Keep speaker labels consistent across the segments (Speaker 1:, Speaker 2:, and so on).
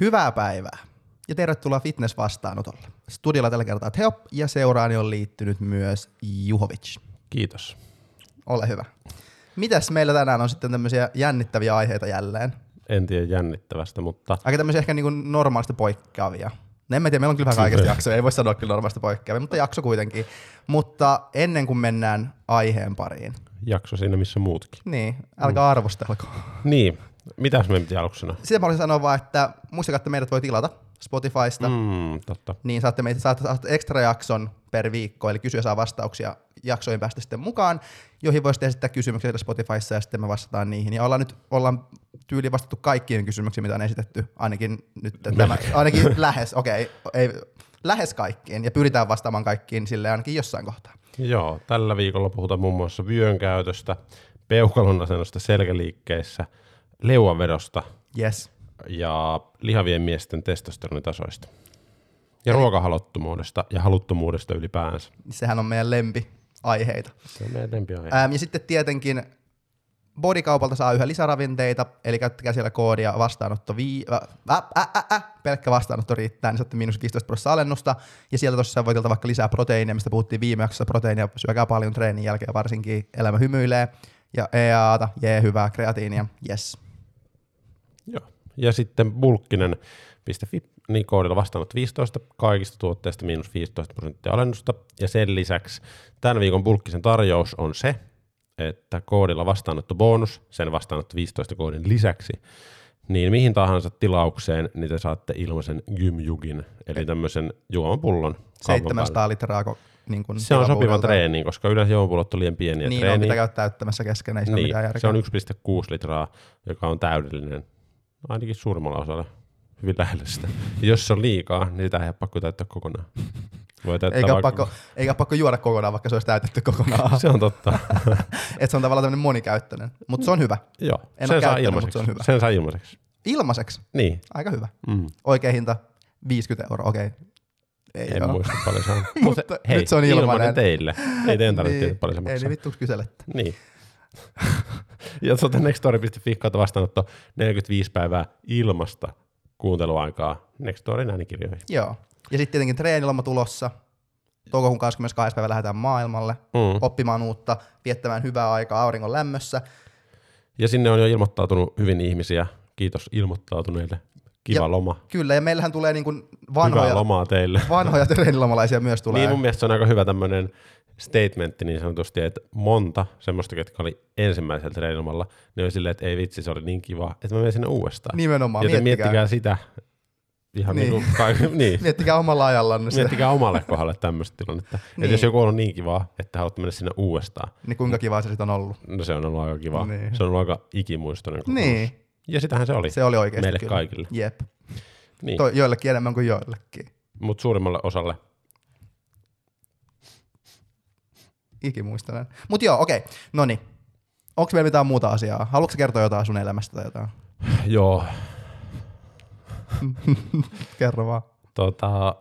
Speaker 1: Hyvää päivää ja tervetuloa fitness-vastaanotolle. Studiolla tällä kertaa Teo ja seuraani on liittynyt myös Juhovic.
Speaker 2: Kiitos.
Speaker 1: Ole hyvä. Mitäs meillä tänään on sitten tämmöisiä jännittäviä aiheita jälleen?
Speaker 2: En tiedä jännittävästä, mutta
Speaker 1: Aika tämmöisiä ehkä niin kuin normaalista poikkeavia. No en mä tiedä, meillä on kyllä vähän kaikesta jaksoja, ei voi sanoa kyllä normaalista poikkeavia, mutta jakso kuitenkin. Mutta ennen kuin mennään aiheen pariin,
Speaker 2: jakso siinä missä muutkin.
Speaker 1: niin älkää arvostelko.
Speaker 2: Niin, mitäs me piti aluksi sanoa?
Speaker 1: Sitä mä olisin sanoa vaan, että muistakaa, että meidät voi tilata Spotifysta. Mm.
Speaker 2: Totta.
Speaker 1: Niin saatte, meitä, saatte, saatte ekstra jakson per viikko, eli kysyä saa vastauksia jaksoihin päästä sitten mukaan, joihin voisitte esittää kysymyksiä Spotifyssa ja sitten me vastataan niihin. Ja ollaan nyt ollaan tyyli vastattu kaikkiin kysymyksiin, mitä on esitetty, ainakin nyt tämä, ainakin lähes, okei, okay, ei, lähes kaikkiin, ja pyritään vastaamaan kaikkiin sille ainakin jossain kohtaa.
Speaker 2: Joo, tällä viikolla puhutaan muun muassa vyön käytöstä, peukalon asennosta selkäliikkeissä, leuanvedosta
Speaker 1: Yes.
Speaker 2: ja lihavien miesten testosteronitasoista. Ja ruokahaluttomuudesta ja haluttomuudesta ylipäänsä.
Speaker 1: Sehän on meidän lempiaiheita.
Speaker 2: Se on meidän lempiaihe.
Speaker 1: Ähm, ja sitten tietenkin Bodikaupalta saa yhä lisäravinteita, eli käyttäkää siellä koodia vastaanotto vii, ä, ä, ä, ä, ä, pelkkä vastaanotto riittää, niin saatte miinus 15 prosenttia alennusta, ja sieltä tosiaan voi vaikka lisää proteiinia, mistä puhuttiin viime jaksossa, proteiinia syökää paljon treenin jälkeen, varsinkin elämä hymyilee, ja EAata, jee, hyvää, kreatiinia, yes.
Speaker 2: Joo. Ja sitten bulkkinen.fi, niin koodilla vastaanot 15 kaikista tuotteista miinus 15 prosenttia alennusta. Ja sen lisäksi tämän viikon bulkkisen tarjous on se, että koodilla vastaanotto bonus, sen vastaanotto 15 koodin lisäksi, niin mihin tahansa tilaukseen, niin te saatte ilmaisen gymjugin, eli tämmöisen juomapullon. kaupan päälle.
Speaker 1: 700 litraa niin kuin
Speaker 2: Se on sopiva treeniin, koska yleensä juomapullot on liian pieniä
Speaker 1: Niin on,
Speaker 2: treeniin.
Speaker 1: mitä käy täyttämässä kesken, ei
Speaker 2: Niin,
Speaker 1: mitään järkeä.
Speaker 2: se on 1,6 litraa, joka on täydellinen, ainakin suurimmalla osalla, hyvin lähellä sitä. Ja jos se on liikaa, niin sitä ei ole pakko täyttää kokonaan. Voi täyttää
Speaker 1: eikä, ole
Speaker 2: vaikka...
Speaker 1: pakko, eikä ole pakko juoda kokonaan, vaikka se olisi täytetty kokonaan.
Speaker 2: Se on totta.
Speaker 1: että se on tavallaan tämmöinen monikäyttöinen. Mutta se on hyvä.
Speaker 2: Joo,
Speaker 1: En
Speaker 2: sen
Speaker 1: ole
Speaker 2: saa ilmaiseksi.
Speaker 1: se on hyvä.
Speaker 2: Sen saa ilmaiseksi.
Speaker 1: Ilmaiseksi.
Speaker 2: Niin,
Speaker 1: Aika hyvä.
Speaker 2: mm.
Speaker 1: Oikea hinta 50 euroa. Okei. Ei
Speaker 2: en
Speaker 1: oo.
Speaker 2: muista paljon se on.
Speaker 1: Mutta nyt se on ilmainen.
Speaker 2: teille. Ei teidän tarvitse
Speaker 1: niin,
Speaker 2: paljon se
Speaker 1: Ei niin vittu kyselette.
Speaker 2: Niin. Ja tuota nextory.fi kautta vastaanotto 45 päivää ilmasta kuunteluaikaa Nextorin äänikirjoihin.
Speaker 1: Joo. Ja sitten tietenkin treeniloma tulossa. Toukokuun 22. päivä lähdetään maailmalle
Speaker 2: Mm.
Speaker 1: oppimaan uutta, viettämään hyvää aikaa auringon lämmössä.
Speaker 2: Ja sinne on jo ilmoittautunut hyvin ihmisiä. Kiitos ilmoittautuneille. Kiva
Speaker 1: Ja-
Speaker 2: loma.
Speaker 1: Kyllä, ja meillähän tulee niin kuin
Speaker 2: Hyvää
Speaker 1: vanhoja,
Speaker 2: lomaa teille.
Speaker 1: vanhoja treenilomalaisia myös tulee.
Speaker 2: Niin mun mielestä se on aika hyvä tämmöinen statementti niin sanotusti, että monta semmoista, ketkä oli ensimmäisellä treenilomalla, niin oli silleen, että ei vitsi, se oli niin kiva, että mä menen sinne uudestaan.
Speaker 1: Nimenomaan,
Speaker 2: Joten
Speaker 1: miettikää.
Speaker 2: miettikää sitä. Ihan
Speaker 1: Niin.
Speaker 2: niin. Niin, kuin, ka- niin.
Speaker 1: Miettikää omalla ajallanne sitä.
Speaker 2: Miettikää omalle kohdalle tämmöistä tilannetta. Niin.
Speaker 1: Niin.
Speaker 2: Että jos joku on niin kivaa, että haluat mennä sinne uudestaan,
Speaker 1: Niin kuinka kiva se sitten on ollut.
Speaker 2: no se on ollut aika kiva.
Speaker 1: Niin.
Speaker 2: Niin. Se on ollut aika ikimuistoinen kokemus.
Speaker 1: Niin,
Speaker 2: Ja sitähän se oli.
Speaker 1: se oli oikeasti
Speaker 2: Meille
Speaker 1: kyllä.
Speaker 2: kaikille.
Speaker 1: Jep.
Speaker 2: Niin.
Speaker 1: To, joillekin enemmän kuin joillekin.
Speaker 2: Mutta suurimmalle osalle
Speaker 1: Ikimuistainen. Mut joo, okei. Okay. No niin. Onko meillä mitään muuta asiaa? Haluatko kertoa jotain sun elämästä tai jotain?
Speaker 2: Joo,
Speaker 1: Kerro vaan.
Speaker 2: tota,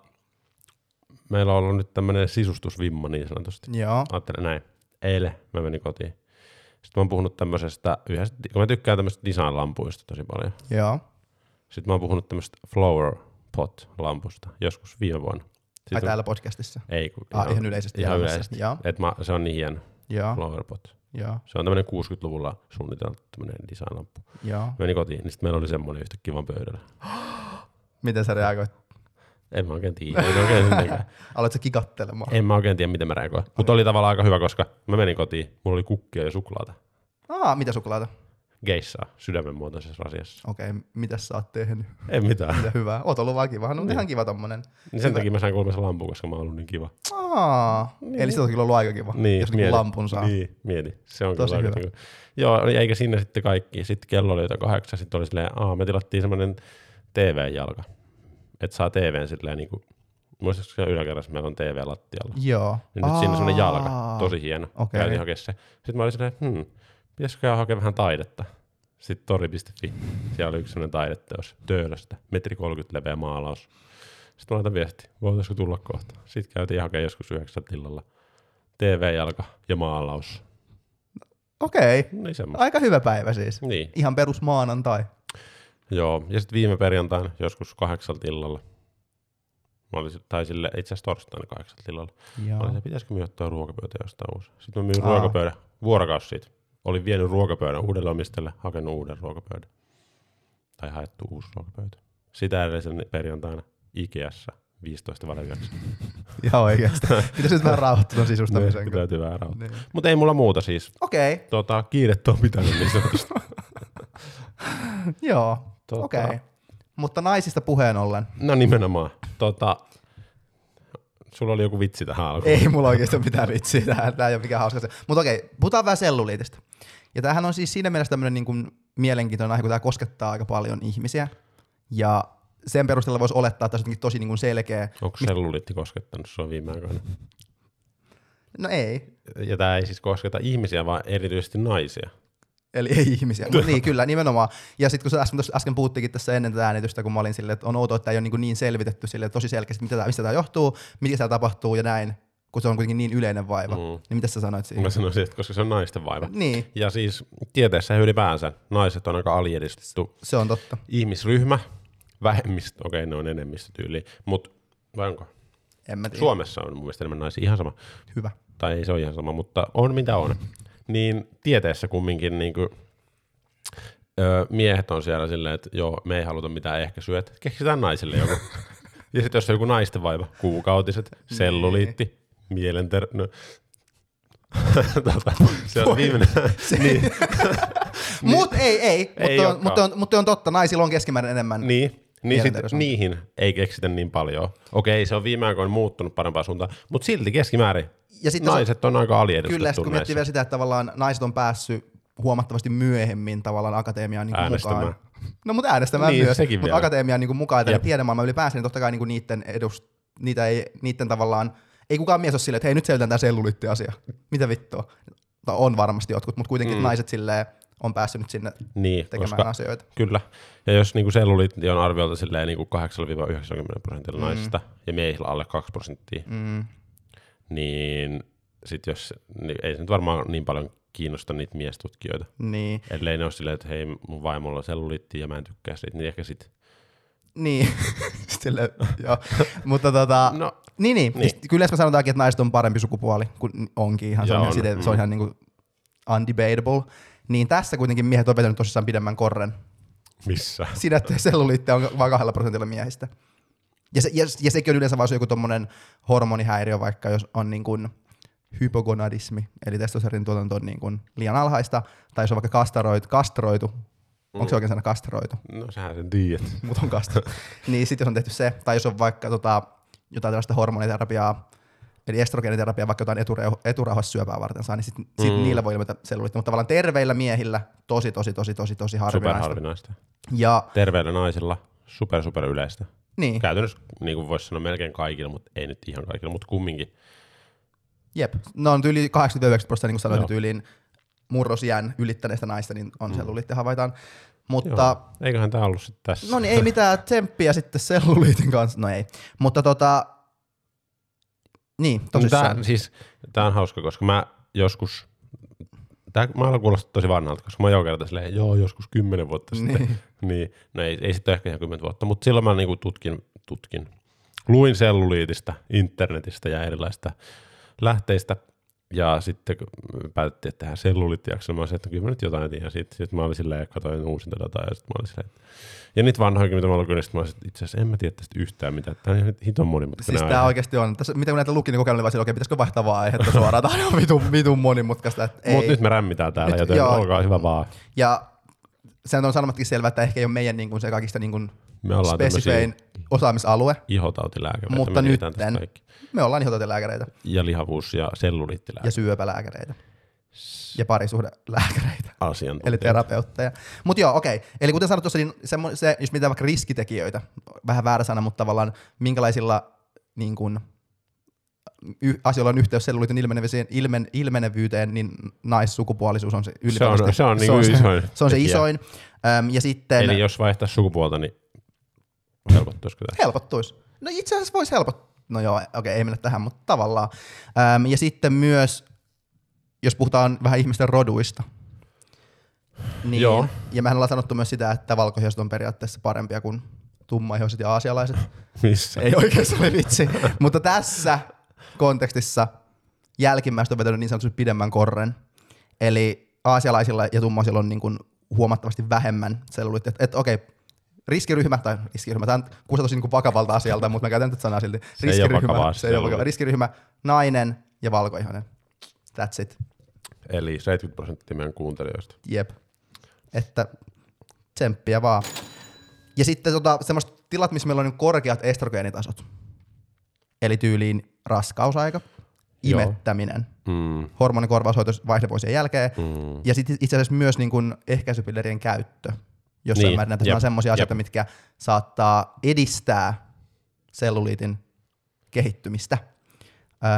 Speaker 2: meillä on ollut nyt tämmöinen sisustusvimma niin sanotusti.
Speaker 1: Joo.
Speaker 2: Ajattelen näin. Eilen mä menin kotiin. Sitten mä oon puhunut tämmöisestä, yhdestä, kun mä tykkään tämmöistä design-lampuista tosi paljon.
Speaker 1: Joo.
Speaker 2: Sitten mä oon puhunut tämmöistä flower pot-lampusta joskus viime vuonna.
Speaker 1: Ai
Speaker 2: Sitten
Speaker 1: täällä podcastissa.
Speaker 2: Ei, kun
Speaker 1: Ah, ihan yleisesti
Speaker 2: Ihan yleisesti.
Speaker 1: Joo.
Speaker 2: Et mä, se on niin hieno,
Speaker 1: Joo.
Speaker 2: flower pot.
Speaker 1: Joo.
Speaker 2: Se on tämmöinen 60-luvulla suunniteltu tämmöinen design-lamppu.
Speaker 1: Joo.
Speaker 2: Menin kotiin, niin sitten meillä oli semmoinen yhtä kivan pöydällä.
Speaker 1: Miten sä reagoit?
Speaker 2: En mä oikein tiedä. En, oikein mitenkään.
Speaker 1: Aloit sä kikattelemaan?
Speaker 2: en mä oikein tiedä, miten mä reagoin. Mutta oli tavallaan aika hyvä, koska mä menin kotiin, mulla oli kukkia ja suklaata.
Speaker 1: Aa, mitä suklaata?
Speaker 2: Geissaa sydämen muotoisessa rasiassa.
Speaker 1: Okei, okay, mitä sä oot tehnyt?
Speaker 2: En mitään.
Speaker 1: Mitä hyvää. Oot ollut vaan kiva. No
Speaker 2: Niin.
Speaker 1: ihan kiva tommonen.
Speaker 2: Niin sen takia mä sain kuulemma sen lampun, koska mä oon ollut niin kiva.
Speaker 1: Aa, niin. eli se on kyllä ollut aika kiva,
Speaker 2: Niin,
Speaker 1: jos niinku
Speaker 2: mieti.
Speaker 1: lampun saa.
Speaker 2: Niin, mieti. Se on
Speaker 1: Tosi
Speaker 2: kyllä
Speaker 1: hyvä.
Speaker 2: niinku- Joo, niin eikä siinä sitten kaikki. Sitten kello oli jotain kahdeksan, sitten oli silleen, aa, me tilattiin semmoinen TV-jalka. Että saa TVn silleen niinku, muistatko yläkerrassa meillä on TV lattialla.
Speaker 1: Joo.
Speaker 2: Niin nyt siinä on semmoinen jalka,
Speaker 1: Aa.
Speaker 2: tosi hieno.
Speaker 1: Okei.
Speaker 2: Käytiin hakea se. Sitten mä olin silleen, hmm, pitäisikö hakea vähän taidetta. Sitten tori.fi, siellä oli yksi semmoinen taideteos Töölöstä, metri 30 leveä maalaus. Sitten mä laitan viesti, voitaisiko tulla kohta. Sitten käytiin hakea joskus yhdeksän tilalla. TV-jalka ja maalaus.
Speaker 1: Okei.
Speaker 2: Niin semmoista.
Speaker 1: Aika hyvä päivä siis.
Speaker 2: Niin.
Speaker 1: Ihan perus maanantai.
Speaker 2: Joo, ja sitten viime perjantaina joskus kahdeksalta illalla. Mä olin, tai sille itse asiassa torstaina kahdeksalta illalla. Mä
Speaker 1: Joo.
Speaker 2: olin, että pitäisikö minä ottaa ruokapöytä jostain uusi. Sitten mä myin
Speaker 1: Aa.
Speaker 2: ruokapöydän, vuorokausi siitä. Olin vienyt ruokapöydän uudelle omistajalle, hakenut uuden ruokapöydän. Tai haettu uusi ruokapöytä. Sitä edellisen perjantaina Ikeassa 15 valioksi.
Speaker 1: Ihan oikeasti. Pitäisi nyt vähän rauhoittua ton sisustamisen. kanssa.
Speaker 2: Täytyy vähän rauhoittaa.
Speaker 1: Niin.
Speaker 2: Mutta ei mulla muuta siis.
Speaker 1: Okei,
Speaker 2: Tota, kiirettä on pitänyt niin sanotusti.
Speaker 1: joo,
Speaker 2: Tota-
Speaker 1: okei. Mutta naisista puheen ollen.
Speaker 2: No nimenomaan. Tota, sulla oli joku vitsi tähän alkuun.
Speaker 1: Ei mulla oikeasti ole mitään vitsiä tähän, tää ei ole mikään hauska se. Mutta okei, puhutaan vähän selluliitista. Ja tämähän on siis siinä mielessä tämmöinen niin kuin mielenkiintoinen aihe, kun tämä koskettaa aika paljon ihmisiä. Ja sen perusteella voisi olettaa, että se on tosi niin kuin selkeä.
Speaker 2: Onko selluliitti koskettanut sua viime aikoina?
Speaker 1: No ei,
Speaker 2: Ja tämä ei siis kosketa ihmisiä, vaan erityisesti naisia.
Speaker 1: Eli ei ihmisiä. Mutta niin, kyllä, nimenomaan. Ja sitten kun sä äsken, äsken puhuttiinkin tässä ennen tätä äänitystä, kun mä olin silleen, että on outoa, että tämä ei ole niin, niin selvitetty sille tosi selkeästi, mitä tää, mistä tämä johtuu, mitä siellä tapahtuu ja näin, kun se on kuitenkin niin yleinen vaiva.
Speaker 2: Mm.
Speaker 1: Niin mitä sä sanoit siihen?
Speaker 2: Mä sanoisin, että koska se on naisten vaiva.
Speaker 1: Niin,
Speaker 2: Ja siis tieteessä ylipäänsä naiset on aika aliedistetty
Speaker 1: se on totta.
Speaker 2: ihmisryhmä, vähemmistö, okei ne on enemmistö tyyliin, mutta vai onko?
Speaker 1: En mä tiedä.
Speaker 2: Suomessa on mun mielestä enemmän naisia, ihan sama.
Speaker 1: Hyvä.
Speaker 2: Tai ei se ole ihan sama, mutta on mitä on. Niin tieteessä kumminkin niin kuin, öö, miehet on siellä silleen, että joo, me ei haluta mitään ehkäisyä, että keksitään naisille joku. ja sitten jos on joku naisten vaiva, kuukautiset, selluliitti, mielenter... No. tota, se on viimeinen. niin,
Speaker 1: Mut ei, ei,
Speaker 2: Ei
Speaker 1: mutta, on, mutta, on, mutta on totta, naisilla on keskimäärin enemmän.
Speaker 2: niin, niin sit, niihin ei keksitä niin paljon. Okei, se on viime aikoina muuttunut parempaan suuntaan, mutta silti keskimäärin
Speaker 1: Ja sitten se-
Speaker 2: naiset on aika aliedustettu
Speaker 1: Kyllä, ja kun miettii vielä sitä, että tavallaan naiset on päässyt huomattavasti myöhemmin tavallaan akatemiaan niin mukaan. No mutta äänestämään
Speaker 2: Niin,
Speaker 1: myös, mutta
Speaker 2: vielä.
Speaker 1: akatemiaan niin mukaan, että
Speaker 2: Jep.
Speaker 1: tiedemaailma ylipäänsä, niin totta kai niin niiden, edust, niitä ei, niiden tavallaan, ei kukaan mies ole silleen, että hei nyt selvitään tämä selluliitti-asia. Mitä vittua? Tai on varmasti jotkut, mutta kuitenkin mm. naiset silleen on päässyt nyt sinne
Speaker 2: Niin,
Speaker 1: tekemään
Speaker 2: koska
Speaker 1: asioita.
Speaker 2: Kyllä. Ja jos niinku selluliitti on arviolta silleen niinku 8-90 prosentilla mm. naisista ja miehillä alle 2 prosenttia,
Speaker 1: Mm.
Speaker 2: Niin sit jos, niin ei se nyt varmaan niin paljon kiinnosta niitä miestutkijoita.
Speaker 1: Niin,
Speaker 2: Ellei ne ole silleen, että hei mun vaimolla on selluliitti ja mä en tykkää siitä, niin ehkä sit.
Speaker 1: niin. Silleen, joo. Mutta tota,
Speaker 2: No,
Speaker 1: Niin, niin.
Speaker 2: Niin.
Speaker 1: Kyllä me sanotaankin, että naiset on parempi sukupuoli, kun onkin ihan. Se on,
Speaker 2: on,
Speaker 1: siten, se on
Speaker 2: mm.
Speaker 1: ihan niinku undebatable. Niin tässä kuitenkin miehet on vetänyt tosissaan pidemmän korren.
Speaker 2: missä?
Speaker 1: Siinä, että selluliitti on vain kahdella prosentilla miehistä. Ja, se, ja, ja sekin on yleensä vaan joku tommonen hormonihäiriö, vaikka jos on niin kuin hypogonadismi, eli testosteronin tuotanto on niin kuin liian alhaista, tai jos on vaikka kastaroitu, kastroitu, mm. onko se oikein sana kastroitu?
Speaker 2: No sähän sen tiedät.
Speaker 1: mut on kasta. niin sitten jos on tehty se, tai jos on vaikka tota, jotain tällaista hormoniterapiaa, eli estrogeeniterapiaa vaikka jotain etureuh- eturauhassyöpää varten saa, niin sit, sit
Speaker 2: Mm.
Speaker 1: niillä voi ilmetä selluliitti. Mutta tavallaan terveillä miehillä tosi, tosi, tosi, tosi, tosi harvinaista.
Speaker 2: Superharvinaista.
Speaker 1: Ja
Speaker 2: Terveillä naisilla super super yleistä.
Speaker 1: Niin,
Speaker 2: Käytännössä niin kuin voisi sanoa melkein kaikilla, mutta ei nyt ihan kaikilla, mutta kumminkin.
Speaker 1: jep. No on yli 80 prosenttia, niin kuin sanoit,
Speaker 2: Joo.
Speaker 1: että yliin murrosiän ylittäneistä naista, niin on mm. selluliitti havaitaan. Mutta
Speaker 2: Joo. Eiköhän tämä ollut sitten tässä.
Speaker 1: No niin, ei mitään tsemppiä sitten selluliitin kanssa. No ei. Mutta tota, niin, tosissaan.
Speaker 2: Tää, siis, tää on hauska, koska mä joskus, tää, mä alan kuulostaa tosi vanhalta, koska mä oon joka kerta silleen, joo, joskus kymmenen vuotta sitten.
Speaker 1: Niin.
Speaker 2: Niin. No ei, ei sitten ehkä ihan kymmenen vuotta, mutta silloin mä niinku tutkin, tutkin, luin selluliitista, internetistä ja erilaista lähteistä. Ja sitten kun päätettiin, että tehdään selluliittijakso, mä olisin, että kyllä mä nyt jotain tiedän. Sitten, sitten mä olin silleen, ja katsoin uusinta dataa, ja sitten mä olin silleen, että... Ja niitä vanhoikin, mitä mä lukin, niin mä olisin, että itse asiassa en mä tiedä tästä yhtään mitään. Tämä on ihan hiton monimutkainen
Speaker 1: Siis
Speaker 2: aihe.
Speaker 1: tämä oikeasti on. Tässä, mitä kun näitä luki, niin kokeilin, niin vaan okei, pitäisikö vaihtaa vaan aihetta suoraan. Tämä on vitun, vitun monimutkaista.
Speaker 2: Mutta nyt me rämmitään täällä,
Speaker 1: Nyt-
Speaker 2: joten
Speaker 1: joo.
Speaker 2: olkaa hyvä vaan.
Speaker 1: Ja sen on sanomattakin selvää, että ehkä ei ole meidän niin kuin, se kaikista niin kuin,
Speaker 2: Me ollaan
Speaker 1: spesifein osaamisalue.
Speaker 2: ihotautilääkäreitä.
Speaker 1: Mutta
Speaker 2: me kaikki.
Speaker 1: Me ollaan ihototilääkäreitä
Speaker 2: Ja lihavuus- ja selluliittilääkäreitä.
Speaker 1: ja syöpälääkäreitä ja parisuhdelääkäreitä.
Speaker 2: Asiantuntijat.
Speaker 1: Eli terapeutteja. Mutta joo, okei. Eli kuten sanottu, niin semmo, se, jos mitään vaikka riskitekijöitä, vähän väärä sana, mutta tavallaan minkälaisilla niin kun, y- asioilla on yhteys selluliitin ilmenevyyteen, ilmen, ilmenevyyteen, niin naissukupuolisuus on se
Speaker 2: Se on,
Speaker 1: ylipäätään.
Speaker 2: se on, niinku
Speaker 1: se,
Speaker 2: isoin.
Speaker 1: se on se isoin. Öm, ja sitten
Speaker 2: Eli jos vaihtaa sukupuolta, niin helpottuisiko tämä?
Speaker 1: helpottuisi. No itse asiassa voisi helpottaa. No joo, okei, ei mennä tähän, mutta tavallaan. Öm, ja sitten myös, jos puhutaan vähän ihmisten roduista, Niin,
Speaker 2: Joo.
Speaker 1: Ja mehän ollaan sanottu myös sitä, että valkoihoiset on periaatteessa parempia kuin tummaihoiset ja aasialaiset.
Speaker 2: Missä?
Speaker 1: Ei oikeasti ole vitsi. Mutta tässä kontekstissa jälkimmäistä on vetänyt niin sanotusti pidemmän korren. Eli aasialaisilla ja tummaisilla on niin kuin huomattavasti vähemmän selluliittia. Että et, okei, riskiryhmä, tai riskiryhmä, tämä kuulostaa tosi niin kuin vakavalta asialta, mutta mä käytän tätä sanaa silti.
Speaker 2: Se ei ole vakavaa,
Speaker 1: se ei ole vakavaa. Riskiryhmä, nainen ja valkoihoinen. That's it.
Speaker 2: Eli 70 prosenttia meidän kuuntelijoista.
Speaker 1: Jep. Että tsemppiä vaan. Ja sitten tota, semmoiset tilat, missä meillä on niin korkeat estrogeenitasot. Eli tyyliin raskausaika, imettäminen,
Speaker 2: Mm,
Speaker 1: hormonikorvaushoito vaihdevuosien jälkeen,
Speaker 2: mm.
Speaker 1: ja sitten itse asiassa myös niin kuin ehkäisypillerien käyttö. Jossain
Speaker 2: Niin,
Speaker 1: määrin, että on semmoisia asioita,
Speaker 2: jep.
Speaker 1: mitkä saattaa edistää selluliitin kehittymistä.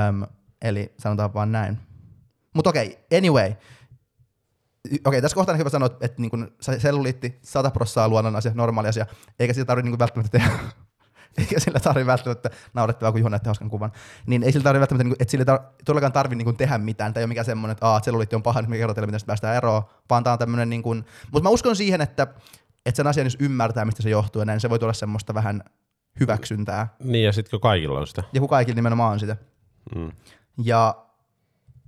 Speaker 1: Öm, eli sanotaan vaan näin. Mutta okei, anyway. Y- Okei, tässä kohtaa on hyvä sanoa, että, että niin kun selluliitti 100 prosenttia luonnon asia, normaali asia, eikä sitä tarvitse niin välttämättä tehdä eikä sillä tarvitse välttämättä naurettavaa, kun näytti hauskan kuvan, niin ei sillä tarvitse välttämättä, niin että sillä ei tar- todellakaan tarvitse niin tehdä mitään, tai ei ole mikään semmoinen, että Aa, selluliitti on paha, nyt me kerrotaan teille, miten sitä päästään eroon, vaan tämä on tämmöinen, niin kuin, mutta mä uskon siihen, että, että sen asian, jos ymmärtää, mistä se johtuu, ja näin se voi tulla semmoista vähän hyväksyntää,
Speaker 2: Niin ja sitten kun kaikilla on sitä.
Speaker 1: ja kun kaikilla nimenomaan on sitä.
Speaker 2: Mm.
Speaker 1: Ja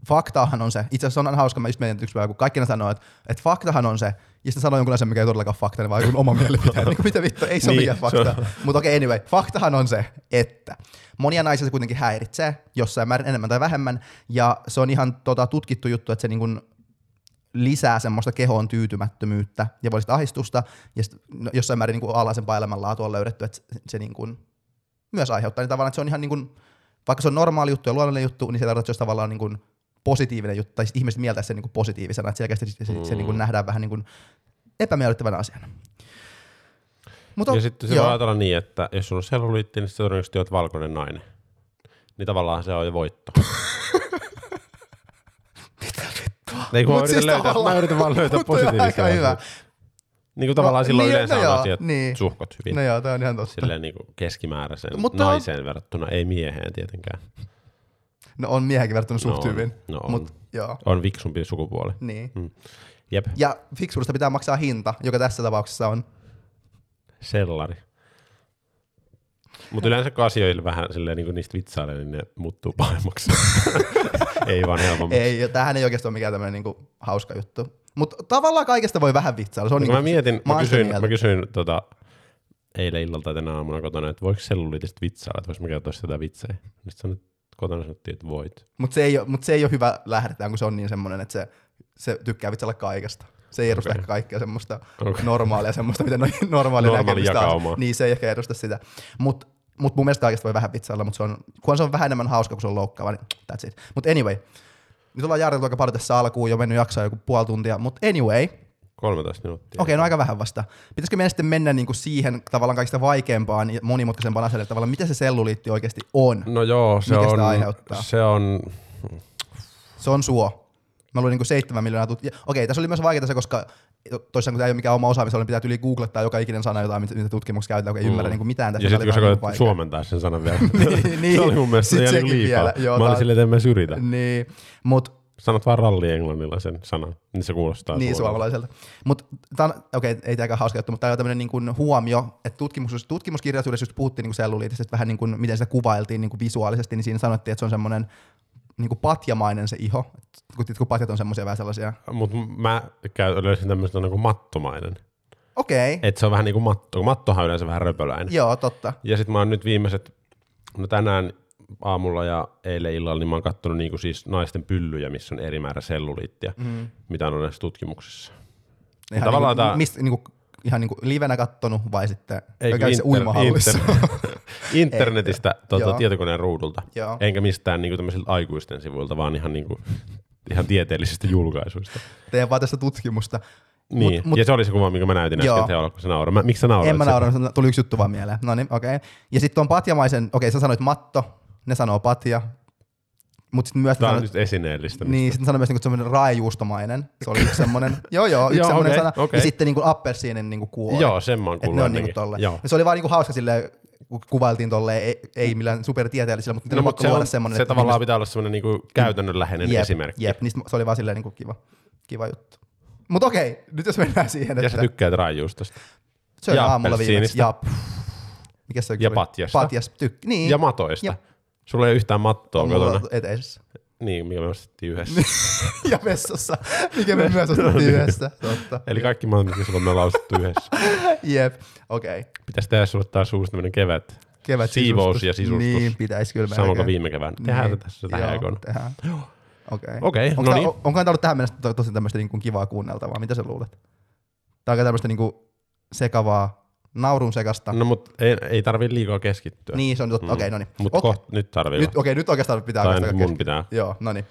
Speaker 1: faktahan on se, itse asiassa on hauska, mä just mietin yksi päivä, kun kaikki sanoo, että, että faktahan on se, ja sitten sanoo jonkun asian, mikä ei todellakaan fakta, niin vaan joku oma mielipite. niin mitä vittu, ei se ole
Speaker 2: Niin,
Speaker 1: mikään
Speaker 2: se
Speaker 1: fakta. Mutta okei, okay, anyway, faktahan on se, että monia naisia se kuitenkin häiritsee, jossain määrin enemmän tai vähemmän, ja se on ihan tota, tutkittu juttu, että se niin kuin lisää semmoista kehoon tyytymättömyyttä ja voi ahdistusta, ja sit, no, jossain määrin niin kuin alhaisempaa elämänlaatua on löydetty, että se, se niin kuin myös aiheuttaa, niin tavallaan, että se on ihan niin kuin, vaikka se on normaali juttu ja luonnollinen juttu, niin se tarkoittaa, että olisi tavallaan niin kuin positiivinen juttu, tai sit ihmiset mieltää sen niin kuin positiivisena, että selkeästi se, se, se niin kuin nähdään vähän niin kuin epämiellyttävänä asiana. Mutta
Speaker 2: Ja sitten se voi ajatella niin, että jos sulla on selluliitti, niin sitten todennäköisesti olet valkoinen nainen. Niin tavallaan se on jo voitto. Mitä vittua? Ei kun mä yritän,
Speaker 1: siis
Speaker 2: löytää, mä yritän vaan löytää
Speaker 1: on
Speaker 2: positiivista.
Speaker 1: aika hyvä.
Speaker 2: Niin kuin tavallaan silloin
Speaker 1: niin,
Speaker 2: yleensä
Speaker 1: no
Speaker 2: on
Speaker 1: joo,
Speaker 2: asiat
Speaker 1: niin.
Speaker 2: suhkot hyvin.
Speaker 1: No joo, toi on ihan totta.
Speaker 2: Silleen niin kuin keskimääräiseen
Speaker 1: Mutta on-
Speaker 2: naiseen verrattuna, ei mieheen tietenkään.
Speaker 1: No on miehenkin verrattuna suht
Speaker 2: No on,
Speaker 1: hyvin.
Speaker 2: no on.
Speaker 1: Mut joo,
Speaker 2: On viksumpi sukupuoli.
Speaker 1: niin.
Speaker 2: Mm. Jep,
Speaker 1: Ja fiksuudesta pitää maksaa hinta, joka tässä tapauksessa on.
Speaker 2: sellari. Mutta yleensä kun asioille vähän silleen, niin kuin niistä vitsailee, niin ne muuttuu pahemmaksi. ei vaan helpommaksi.
Speaker 1: Ei, tämähän ei oikeastaan ole mikään tämmöinen niinku hauska juttu. Mutta tavallaan kaikesta voi vähän vitsailla. Se on
Speaker 2: Kun
Speaker 1: niinku,
Speaker 2: mä mietin,
Speaker 1: mä
Speaker 2: kysyin, mä kysyin tota, eilen illalta tai tänä aamuna kotona, että voiko selluliitista vitsailla, että voisi mä kertoa sitä vitsejä. Sitten sanoin, kotona sanottiin, että voit.
Speaker 1: Mutta se, ei ole, mut se ei ole hyvä lähdetään, kun se on niin semmoinen, että se, se tykkää vitsailla kaikesta. Se ei edusta
Speaker 2: Okei.
Speaker 1: ehkä kaikkea semmoista
Speaker 2: Okei.
Speaker 1: normaalia, semmoista, miten no, normaali,
Speaker 2: Normaali jakaumaa.
Speaker 1: Niin se ei ehkä edusta sitä. Mutta mut mun mielestä kaikesta voi vähän vitsailla, mutta se on, kun se on vähän enemmän hauska, kun se on loukkaava, niin that's it. Mutta anyway, nyt ollaan jaariteltu aika paljon tässä alkuun, jo mennyt jaksoa joku puoli tuntia, mutta anyway,
Speaker 2: 13 minuuttia.
Speaker 1: Okei, no aika vähän vasta. Pitäisikö meidän sitten mennä niinku siihen tavallaan kaikista vaikeampaan ja monimutkaisempaan asialle, tavallaan mitä se selluliitti oikeasti on?
Speaker 2: No joo, se
Speaker 1: Mikä sitä
Speaker 2: on,
Speaker 1: aiheuttaa?
Speaker 2: se on,
Speaker 1: Se on suo. Mä luin niinku seitsemän miljoonaa tut- Okei, tässä oli myös vaikeaa se, koska toisaalta kun tämä ei ole mikään oma osaamisala, niin pitää yli googlettaa joka ikinen sana jotain, mitä tutkimuksessa käytetään, kun ei
Speaker 2: Mm.
Speaker 1: ymmärrä niinku mitään tästä.
Speaker 2: ja sitten kun sä koetat suomentaa sen sanan vielä.
Speaker 1: Niin, niin.
Speaker 2: se oli mun mielestä ihan
Speaker 1: sekin
Speaker 2: liikaa.
Speaker 1: vielä, joo,
Speaker 2: mä olin silleen, että en mä
Speaker 1: vaikeaa. Niin, mut
Speaker 2: Sanot vaan ralli englannilla sen sanan, niin se kuulostaa
Speaker 1: niin
Speaker 2: suomalaiselta.
Speaker 1: Mutta okei, okay, ei tämäkään hauska juttu, mutta tämä on tämmöinen niin huomio, että tutkimus, tutkimuskirjallisuudessa just puhuttiin niin kuin selluliitista, että vähän niin kuin, miten sitä kuvailtiin niin kuin visuaalisesti, niin siinä sanottiin, että se on semmoinen niin kuin patjamainen se iho. Kun, kun patjat on semmoisia vähän sellaisia.
Speaker 2: Mutta mä käyn, löysin tämmöistä niin kuin mattomainen.
Speaker 1: Okei, okay.
Speaker 2: Että se on vähän niin kuin matto, kun mattohan on yleensä vähän röpöläinen.
Speaker 1: joo, totta.
Speaker 2: Ja sitten mä oon nyt viimeiset, no tänään aamulla ja eilen illalla, niin mä oon kattonut niinku siis naisten pyllyjä, missä on eri määrä selluliittia, mm. mitä on näissä tutkimuksissa.
Speaker 1: Ihan,
Speaker 2: Tavallaan
Speaker 1: niin kuin,
Speaker 2: tää-
Speaker 1: mistä, niin kuin, ihan niin kuin livenä kattonut vai sitten
Speaker 2: Eikö
Speaker 1: käykö se
Speaker 2: inter-
Speaker 1: uimahallissa?
Speaker 2: inter- internetistä
Speaker 1: Joo.
Speaker 2: tietokoneen ruudulta,
Speaker 1: Joo.
Speaker 2: enkä mistään niinku tämmöisiltä aikuisten sivuilta, vaan ihan, niinku, ihan tieteellisistä julkaisuista.
Speaker 1: Teen vaan tästä tutkimusta.
Speaker 2: Niin,
Speaker 1: Mut- mut-
Speaker 2: ja se oli se kuva, minkä mä näytin
Speaker 1: Joo.
Speaker 2: äsken teolla, kun sä nauraa. Mä, miksi sä naurat?
Speaker 1: En mä nauranut, tuli yksi juttu vaan mieleen. No niin, okei. Okay. Ja sitten on patjamaisen, okei okay, sä sanoit matto, ne sanoo patja, mutta sitten myös
Speaker 2: Tämä on
Speaker 1: sanoit,
Speaker 2: nyt esineellistä.
Speaker 1: Niin, sitten sanoi myös niinku semmoinen raajuustomainen. Se oli yksi semmoinen, joo joo, yksi
Speaker 2: Joo,
Speaker 1: semmoinen
Speaker 2: okei,
Speaker 1: sana.
Speaker 2: okei.
Speaker 1: Ja sitten niinku appelsiinin niinku kuori.
Speaker 2: Joo, sen mä oon kuullut
Speaker 1: on niinku tolle.
Speaker 2: Joo.
Speaker 1: Ja se oli vaan niinku hauska silleen, kun kuvailtiin tolleen, ei, ei millään supertieteellisellä, mutta no,
Speaker 2: mutta se, on,
Speaker 1: semmoinen.
Speaker 2: se
Speaker 1: että
Speaker 2: tavallaan
Speaker 1: ihmiset-
Speaker 2: pitää olla semmoinen niinku käytännönläheinen
Speaker 1: jep,
Speaker 2: esimerkki.
Speaker 1: Jep, niin se oli vaan silleen niinku kiva, kiva juttu. Mutta okei, nyt jos mennään siihen,
Speaker 2: Ja sä
Speaker 1: että
Speaker 2: tykkäät raijuustosta.
Speaker 1: söin
Speaker 2: ja
Speaker 1: aamulla viimeksi. Ja, mikä se
Speaker 2: Ja patjasta.
Speaker 1: Patjas, tyk, niin.
Speaker 2: Ja matoista.
Speaker 1: Ja-
Speaker 2: Sulla ei ole yhtään mattoa
Speaker 1: on mulla
Speaker 2: kotona.
Speaker 1: eteisessä.
Speaker 2: Niin, mikä me ostettiin yhdessä.
Speaker 1: ja vessassa, mikä me myös ostettiin yhdessä. Totta.
Speaker 2: Eli kaikki maat, mitkä sulla on me lausuttu yhdessä.
Speaker 1: Jep, okei. Okay.
Speaker 2: Pitäisi tehdä sulle taas uusi tämmöinen kevät.
Speaker 1: Kevät
Speaker 2: Siivous ja sisustus.
Speaker 1: Niin, pitäisi kyllä
Speaker 2: Sama kuin viime keväänä. Tehdään
Speaker 1: Niin.
Speaker 2: tässä tähän
Speaker 1: Joo,
Speaker 2: aikoina.
Speaker 1: tehdään. Okei.
Speaker 2: Okei,
Speaker 1: Onko
Speaker 2: no niin.
Speaker 1: Onko tämä ollut tähän mennessä to- tosi tämmöistä niin kuin kivaa kuunneltavaa? Mitä sä luulet? Tai onko tämmöistä niin kuin sekavaa, naurun sekasta?
Speaker 2: No mut ei, ei tarvii liikaa keskittyä.
Speaker 1: Niin, se on totta. Okei, no niin.
Speaker 2: Mutta
Speaker 1: Okei.
Speaker 2: kohta nyt tarvii.
Speaker 1: Nyt, okei, nyt oikeastaan pitää
Speaker 2: Tai
Speaker 1: oikeastaan
Speaker 2: mun pitää.
Speaker 1: Joo, no niin.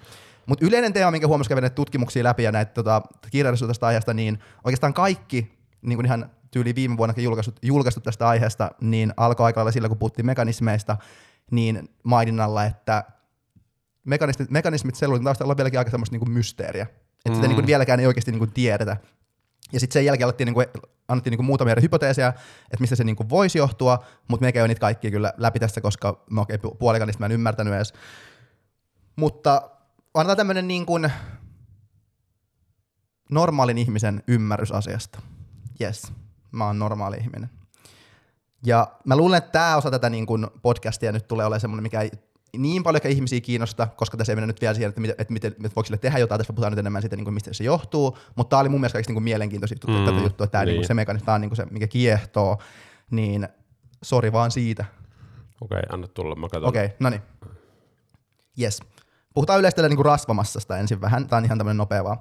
Speaker 1: Mutta yleinen teema, minkä huomasi kävin tutkimuksia läpi ja näitä tota, kirjallisuutta tästä aiheesta, niin oikeastaan kaikki niin kuin ihan tyyli viime vuonna julkaistut, julkaistut tästä aiheesta, niin alkoi aika lailla sillä, kun puhuttiin mekanismeista, niin maininnalla, että mekanismit, mekanismit sellulitin taustalla on vieläkin aika semmoista niin kuin mysteeriä. Että mm. sitä niin kuin vieläkään ei oikeasti niin kuin tiedetä. Ja sitten sen jälkeen alettiin, niin kuin, annettiin niin muutamia eri hypoteeseja, että mistä se niin kuin voisi johtua, mutta me käy niitä kaikkia kyllä läpi tässä, koska mä oikein puolikaan niistä mä en ymmärtänyt edes. Mutta annetaan tämmöinen niin kuin normaalin ihmisen ymmärrys asiasta. Yes, mä oon normaali ihminen. Ja mä luulen, että tämä osa tätä niin kuin podcastia nyt tulee olemaan semmoinen, mikä ei niin paljon ihmisiä kiinnosta, koska tässä ei mennä nyt vielä siihen, että, miten, että, miten, että voiko sille tehdä jotain, tässä puhutaan nyt enemmän siitä, niin kuin mistä se johtuu, mutta tämä oli mun mielestä kaikista niin juttuja,
Speaker 2: Mm,
Speaker 1: tätä juttua, että tämä niin.
Speaker 2: niin.
Speaker 1: niin se mekanismi, tämä on niin kuin se, mikä kiehtoo, niin sori vaan siitä.
Speaker 2: Okei, anna tulla, mä katson.
Speaker 1: Okei, okay, no niin. Yes. Puhutaan yleisesti tällä niin rasvamassasta ensin vähän, tämä on ihan tämmöinen nopea vaan.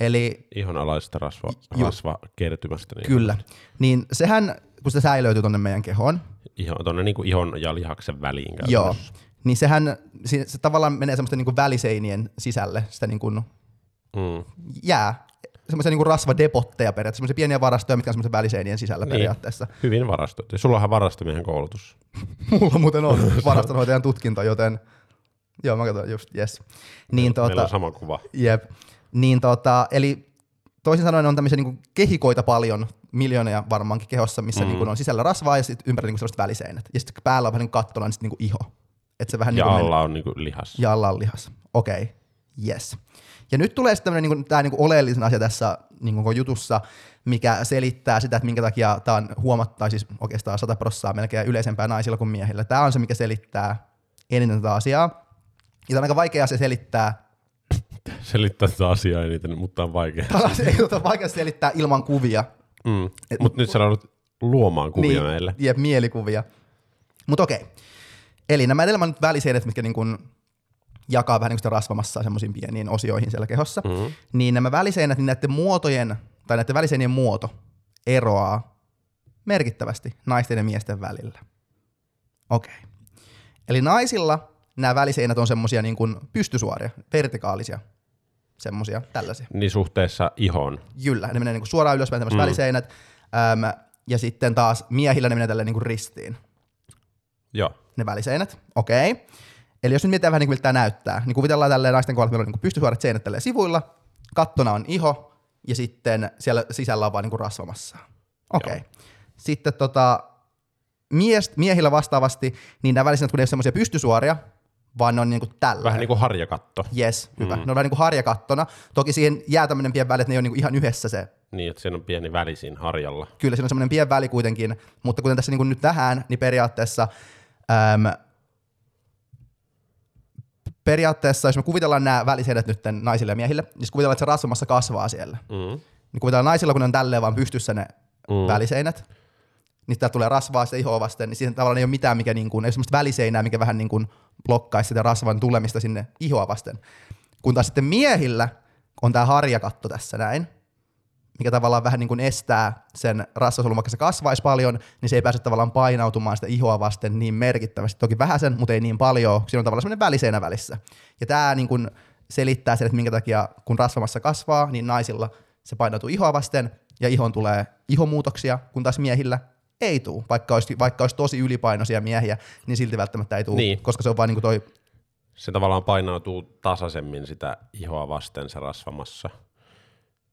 Speaker 1: Eli
Speaker 2: Ihonalaisesta rasva,
Speaker 1: Ju-
Speaker 2: rasvakertymästä. Niin
Speaker 1: kyllä, niin sehän, kun se säilöytyy tonne meidän kehoon,
Speaker 2: Ihon, tonne niinku ihon ja lihaksen väliin
Speaker 1: Joo.
Speaker 2: käytännössä.
Speaker 1: Niin sehän se, se tavallaan menee semmoisten niin väliseinien sisälle, sitä niin kuin
Speaker 2: Mm.
Speaker 1: jää, semmoisia niin rasvadepotteja periaatteessa, semmoisia pieniä varastoja, mitkä on semmoisen väliseinien sisällä
Speaker 2: Niin.
Speaker 1: periaatteessa.
Speaker 2: Hyvin varastoitu. Sulla onhan varastomiehen koulutus.
Speaker 1: Mulla muuten on varastonhoitajan tutkinto, joten joo, mä katson just, yes. Niin,
Speaker 2: Meillä
Speaker 1: tuota,
Speaker 2: on sama kuva.
Speaker 1: Jep. Niin tota, eli toisin sanoen on tämmöisiä niin kehikoita paljon, miljoonia varmaankin kehossa, missä mm. niin on sisällä rasvaa ja sitten ympärillä niin sellaiset väliseinät. Ja sitten päällä on vähän niin kattona, niin sitten niin iho. Et se vähän
Speaker 2: Ja
Speaker 1: niin kuin
Speaker 2: alla on niinku lihas.
Speaker 1: ja alla on lihas. Okei, okay. yes. Ja nyt tulee sitten niin tämä niin oleellisen asia tässä niin koko jutussa, mikä selittää sitä, että minkä takia tämä on huomattaa, siis oikeastaan 100 prossaa melkein yleisempää naisilla kuin miehillä. Tämä on se, mikä selittää eniten tätä asiaa. Ja tämä on aika vaikea asia selittää.
Speaker 2: Selittää tätä asiaa eniten, mutta on vaikea.
Speaker 1: Tämä on jota on vaikea selittää ilman kuvia.
Speaker 2: Mm. Mutta nyt sä luomaan kuvia niin. meille.
Speaker 1: Jep, mielikuvia. Mutta okei. Eli nämä edelman väliseinät, mitkä niin kuin jakaa vähän niin kuin sitä rasvamassa semmoisiin pieniin osioihin siellä kehossa,
Speaker 2: Mm.
Speaker 1: niin nämä väliseinät, niin näiden muotojen, tai näiden väliseinien muoto eroaa merkittävästi naisten ja miesten välillä. Okei. Eli naisilla nämä väliseinät on semmoisia niin kuin pystysuoria, vertikaalisia, semmoisia tällaisia.
Speaker 2: Niin suhteessa ihon.
Speaker 1: Jyllä, ne menee niin kuin suoraan ylöspäin tämmöiset
Speaker 2: Mm.
Speaker 1: mm. väliseinät, äm, ja sitten taas miehillä ne menee tälleen niin kuin ristiin,
Speaker 2: Joo.
Speaker 1: ne väliseinät. Okei. Okay. Eli jos nyt mietitään vähän niin kuin miltä tämä näyttää, niin kuvitellaan tälleen naisten kohdalla, että meillä on niin pystysuorat seinät tälleen sivuilla, kattona on iho, ja sitten siellä sisällä on vaan niin kuin rasvamassa. Okei. Okay. Sitten tota, mies, miehillä vastaavasti, niin nämä väliseinät, kun ne ei ole semmoisia pystysuoria, vaan ne on niin kuin tällä.
Speaker 2: Vähän niin kuin harjakatto.
Speaker 1: Yes, hyvä.
Speaker 2: Mm.
Speaker 1: Ne on vähän niin kuin harjakattona. Toki siihen jää tämmöinen pieni väli, että ne ole niin kuin ihan yhdessä se
Speaker 2: Niin, että siinä on pieni väli siinä harjalla.
Speaker 1: kyllä siinä on semmoinen pieni väli kuitenkin, mutta kuten tässä niin kuin nyt tähän, niin periaatteessa, äm, periaatteessa, jos me kuvitellaan nämä väliseinät nyt naisille ja miehille, niin kuvitellaan, että se rasvamassa kasvaa siellä,
Speaker 2: Mm.
Speaker 1: niin kuvitellaan naisilla, kun ne on tälleen vaan pystyssä ne
Speaker 2: Mm.
Speaker 1: väliseinät, niin tää tulee rasvaa sitä ihoa vasten, niin siinä tavallaan ei ole mitään, mikä niin kuin, ei ole semmoista väliseinää, mikä vähän niin kuin blokkaisi sitä rasvan tulemista sinne ihoa vasten. Kun taas sitten miehillä on tämä harjakatto tässä näin, mikä tavallaan vähän niin kuin estää sen rasvasolun, vaikka se kasvaisi paljon, niin se ei pääse tavallaan painautumaan sitä ihoa vasten niin merkittävästi. Toki vähän sen, mutta ei niin paljon. Siinä on tavallaan semmoinen väliseinä välissä. Ja tämä niin kuin selittää sen, että minkä takia kun rasvamassa kasvaa, niin naisilla se painautuu ihoa vasten ja ihon tulee ihomuutoksia, kun taas miehillä ei tule. Vaikka olisi, vaikka olisi tosi ylipainoisia miehiä, niin silti välttämättä ei tule,
Speaker 2: Niin.
Speaker 1: koska se on vain niin kuin toi
Speaker 2: Se tavallaan painautuu tasaisemmin sitä ihoa vasten se rasvamassa,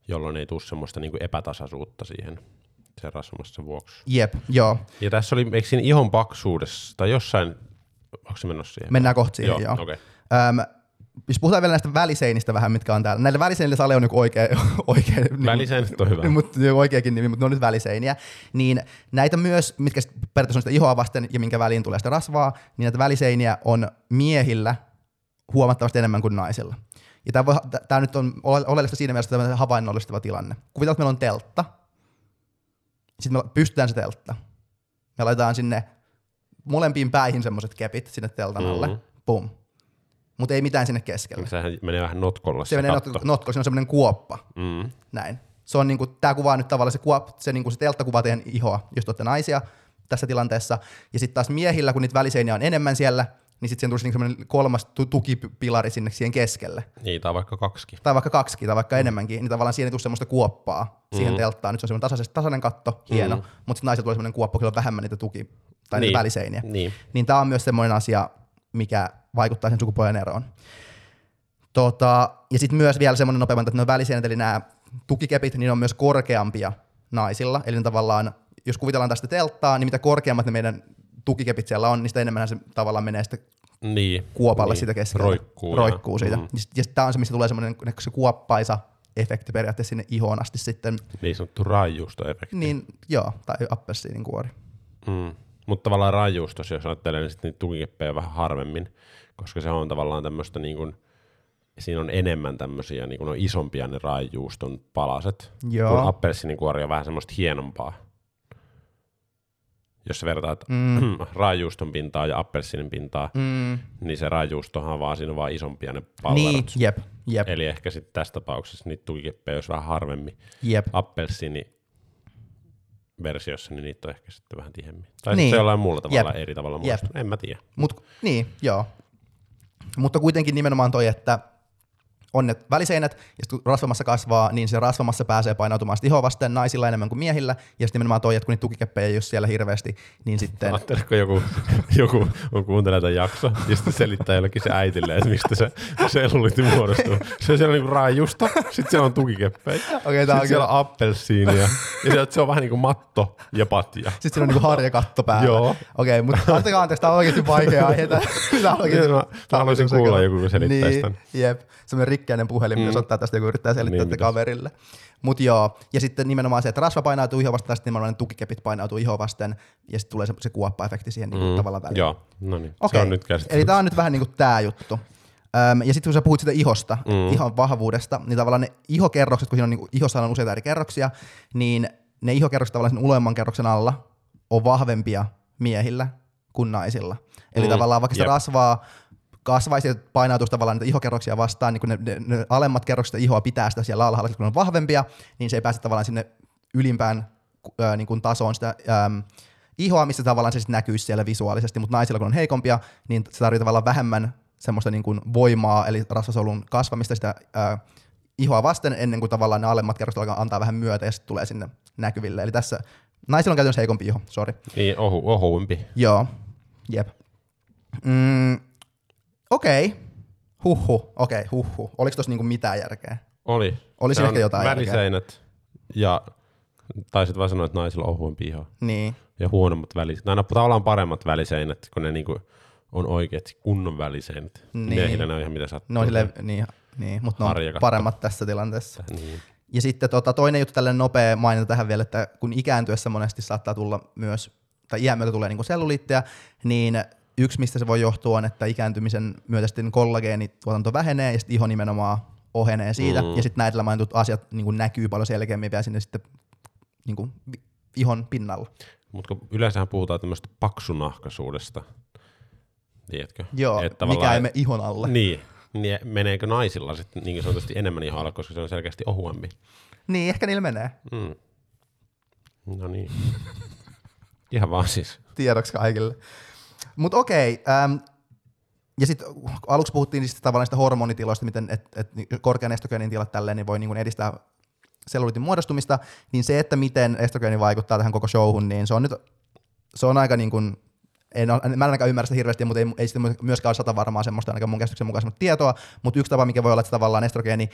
Speaker 2: jolloin ei tule semmoista niinku epätasaisuutta siihen sen rasvamassa vuoksi.
Speaker 1: jep, joo.
Speaker 2: Ja tässä oli, eikö siinä ihon paksuudessa, tai jossain, onko se menossa siihen?
Speaker 1: Mennään kohta siihen, joo.
Speaker 2: okei.
Speaker 1: Öm, jos puhutaan vielä näistä väliseinistä vähän, mitkä on täällä. Näillä väliseinillä sale on joku oikea, oikea
Speaker 2: Väliseinät on hyvä.
Speaker 1: Niin, mutta oikeakin nimi, mutta ne on nyt väliseiniä. Niin näitä myös, mitkä periaatteessa on sitä ihoa vasten ja minkä väliin tulee sitä rasvaa, niin näitä väliseiniä on miehillä huomattavasti enemmän kuin naisilla. Ja tämä, tämä nyt on ole- oleellista siinä mielessä tämä havainnollistava tilanne. Kuvitellaan, että meillä on teltta. Sitten me pystytään se teltta. Me laitetaan sinne molempiin päihin semmoiset kepit sinne teltan alle.
Speaker 2: Mhm.
Speaker 1: Pum. Mutta ei mitään sinne keskelle.
Speaker 2: Sehän menee vähän notkolla
Speaker 1: Se
Speaker 2: se
Speaker 1: menee
Speaker 2: katto.
Speaker 1: not- notko, se on semmoinen kuoppa.
Speaker 2: Mm.
Speaker 1: Näin. Se on niinku, tää kuvaa nyt tavallaan se, kuop, se, niinku se teltta kuvaa teidän ihoa, jos te olette naisia tässä tilanteessa. Ja sitten taas miehillä, kun niitä väliseiniä on enemmän siellä, niin sitten siihen tulisi niinku kolmas tu- tukipilari sinne siihen keskelle.
Speaker 2: Niin, tai vaikka kaksikin.
Speaker 1: Tai vaikka kaksi tai vaikka enemmänkin, niin tavallaan siihen ei tule semmoista kuoppaa siihen telttaan. Nyt se on semmoinen tasainen, tasainen katto, hieno, mutta sitten naisilla tulee semmoinen kuoppa, kyllä on vähemmän niitä tuki- tai niitä
Speaker 2: Niin.
Speaker 1: väliseiniä.
Speaker 2: Niin.
Speaker 1: Niin tämä on myös semmoinen asia, mikä vaikuttaa sen sukupuolen eroon. Tota, ja sitten myös vielä semmoinen nopeampi, että ne väliseinät, eli nämä tukikepit, niin ne on myös korkeampia naisilla. Eli tavallaan, jos kuvitellaan tästä telttaa, niin mitä korkeammat ne meidän tukikepit siellä on, niin sitä enemmän se tavallaan menee sitten
Speaker 2: Niin.
Speaker 1: kuopalle
Speaker 2: niin.
Speaker 1: siitä keskellä.
Speaker 2: Roikkuu.
Speaker 1: Roikkuu siitä.
Speaker 2: Mm.
Speaker 1: Ja tämä on se, missä tulee semmoinen se kuoppaisa efekti periaatteessa sinne ihoon asti sitten.
Speaker 2: Niin sanottu raajuustoefekti.
Speaker 1: Niin, joo, tai appelsiinin kuori.
Speaker 2: Mm. Mutta tavallaan raajuustos, jos ajattelee, niin sitten niitä tukikeppejä vähän harvemmin, koska se on tavallaan tämmöistä niin kuin, siinä on enemmän tämmöisiä, niin kuin on isompia ne raajuuston palaset,
Speaker 1: Joo.
Speaker 2: kun appelsiinikuori on vähän semmoista hienompaa. Jos sä vertaat
Speaker 1: Mm.
Speaker 2: raajuuston pintaa ja appelsiinin pintaa,
Speaker 1: Mm.
Speaker 2: niin se raajuustohan vaan siinä on vaan isompia ne pallerot.
Speaker 1: Niin, jep, jep,
Speaker 2: Eli ehkä sitten tässä tapauksessa niitä tukikeppejä olisi vähän harvemmin.
Speaker 1: jep.
Speaker 2: Appelsiini versiossa, niin niitä on ehkä sitten vähän tihemmin. Tai
Speaker 1: Niin.
Speaker 2: se jollain muulla tavalla
Speaker 1: Jep.
Speaker 2: eri tavalla muodostunut. En mä tiedä.
Speaker 1: Mut, niin, joo. Mutta kuitenkin nimenomaan toi, että on ne väliseinät, ja sitten kun rasvamassa kasvaa, niin se rasvamassa pääsee painautumaan sit ihoa vasten naisilla enemmän kuin miehillä, ja sitten nimenomaan toi, että kun niitä tukikeppejä ei ole siellä hirveästi, niin sitten...
Speaker 2: Ajatteletko joku, joku on kuuntelee tämän jakso ja sitten selittää jollekin se äitille, että mistä se selluliitti muodostuu. Se on siellä niinku raajusta, sitten siellä on tukikeppejä, okay,
Speaker 1: on
Speaker 2: sitten siellä on appelsiinia ja sieltä se on vähän niin kuin matto ja patja.
Speaker 1: Sitten siinä on niinku harjakatto päällä.
Speaker 2: Joo.
Speaker 1: Okei, mutta antakaa anteeksi, tämä on oikeasti vaikea aihe. Tää on oikeasti-
Speaker 2: Mä- mä
Speaker 1: on
Speaker 2: haluaisin kuulla joku, kun selittäisi
Speaker 1: niin,
Speaker 2: tän.
Speaker 1: Jep, semmoinen rikkeinen puhelin, mm. jos ottaa tästä joku yrittää selittää
Speaker 2: Niin
Speaker 1: kaverille. Mut joo, ja sitten nimenomaan se, että rasva painautuu ihoa vasten, sitten nimenomaan ne tukikepit painautuu ihoa vasten, ja sitten tulee se, se kuoppa-efekti siihen mm. niin tavallaan väliin.
Speaker 2: Joo, no niin.
Speaker 1: Okei,
Speaker 2: Se on nyt käsitetty.
Speaker 1: eli tämä on nyt vähän niin kuin tämä juttu. Öm, ja sitten kun sä puhut siitä ihosta, mm. ihon vahvuudesta, niin tavallaan ne ihokerrokset, kun siinä on niin ihossa on useita eri kerroksia, niin ne ihokerrokset tavallaan sen uloimman kerroksen alla on vahvempia miehillä kuin naisilla. Eli
Speaker 2: Mm,
Speaker 1: tavallaan vaikka sitä
Speaker 2: jep.
Speaker 1: rasvaa kasvaisi ja painautuisi tavallaan niitä ihokerroksia vastaan, niin kun ne, ne, ne alemmat kerrokset ihoa pitää sitä siellä alhaalla, kun ne on vahvempia, niin se ei pääse tavallaan sinne ylimpään ää, niin kuin tasoon sitä äm, ihoa, missä tavallaan se sitten näkyisi siellä visuaalisesti, mutta naisilla kun on heikompia, niin se tarvitsee tavallaan vähemmän semmoista niin kuin voimaa, eli rasvasolun kasvamista sitä ää, ihoa vasten, ennen kuin tavallaan ne alemmat kerrokset alkaa antaa vähän myötä ja sitten tulee sinne näkyville. Eli tässä naisilla on käytännössä heikompi iho, sori.
Speaker 2: Niin, ohu, ohuimpi.
Speaker 1: Joo, jep. Mm, okei, okay. huhhuh, okei, okay, huhhuh. Oliko tuossa niinku mitään järkeä?
Speaker 2: Oli.
Speaker 1: Oli siinä ehkä jotain
Speaker 2: Väliseinät ja taisit vaan sanoa, että naisilla on ohuimpi iho.
Speaker 1: Niin,
Speaker 2: Ja huonommat väliseinät. Aina tavallaan paremmat väliseinät, kun ne niinku on oikeat kunnon väliseinät.
Speaker 1: Niin.
Speaker 2: Miehillä ne on ihan mitä sattuu.
Speaker 1: ne on silleen, niin, niin mutta ne on paremmat tässä tilanteessa.
Speaker 2: Niin.
Speaker 1: Ja sitten tota, toinen juttu tällainen nopea mainita tähän vielä, että kun ikääntyessä monesti saattaa tulla myös, tai iän myötä tulee niin selluliitteja, niin yksi mistä se voi johtua on, että ikääntymisen myötä sitten kollageenituotanto vähenee ja sitten iho nimenomaan ohenee siitä.
Speaker 2: Mm.
Speaker 1: Ja sitten näitä mainitut asiat niin kuin näkyy paljon selkeämmin vielä sinne sitten niin kuin ihon pinnalla.
Speaker 2: Mutta yleensähän puhutaan tämmöistä paksunahkaisuudesta. Tiedätkö?
Speaker 1: Joo,
Speaker 2: Et
Speaker 1: mikä ei mene ihon alle.
Speaker 2: Niin. niin. Meneekö naisilla sitten niin sanotusti enemmän ihoa alle, koska se on selkeästi ohuempi?
Speaker 1: Niin, ehkä niillä menee.
Speaker 2: Mm. No niin. Ihan vaan siis.
Speaker 1: tiedoksi kaikille. Mutta okei, ähm, ja sitten aluksi puhuttiin siis tavallaan sitä hormonitiloista, miten et, et korkean estrogeenin tilat tälleen niin voi niin edistää selluliitin muodostumista, niin se, että miten estrogeeni vaikuttaa tähän koko showhun, niin se on nyt se on aika niin kuin, en, mä en ainakaan ymmärrä sitä hirveästi, mutta ei, ei sitä myöskään ole sata varmaa semmoista ainakaan mun käsityksen mukaan tietoa, mutta yksi tapa, mikä voi olla, että tavallaan estrogeeni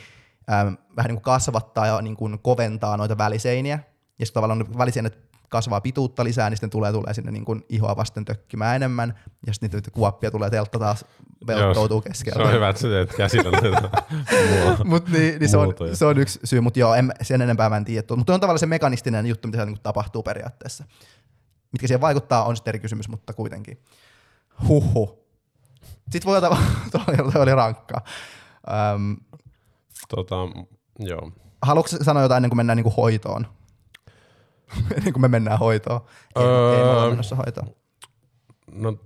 Speaker 1: ähm, vähän niin kuin kasvattaa ja niin kuin koventaa noita väliseiniä, ja sitten tavallaan ne väliseinet kasvaa pituutta lisää, niin sitten tulee, tulee sinne niin kuin ihoa vasten tökkimään enemmän, ja sitten niitä kuoppia tulee teltta taas velttoutuu keskeltä.
Speaker 2: Se on hyvä, että sä teet käsillä
Speaker 1: Mutta niin, niin se, on, se on yksi syy, mutta joo, en, sen enempää mä en tiedä. Mutta on tavallaan se mekanistinen juttu, mitä siellä niin tapahtuu periaatteessa. Mitkä siihen vaikuttaa, on sitten eri kysymys, mutta kuitenkin. Huhhuh. Sitten voi ottaa, toi oli, toi oli rankkaa. Öm,
Speaker 2: tota, joo.
Speaker 1: haluatko sanoa jotain ennen kuin mennään niin kuin hoitoon? ennen kuin me mennään hoitoon. Ei,
Speaker 2: Öö.
Speaker 1: ei me olla menossa hoitoon.
Speaker 2: No,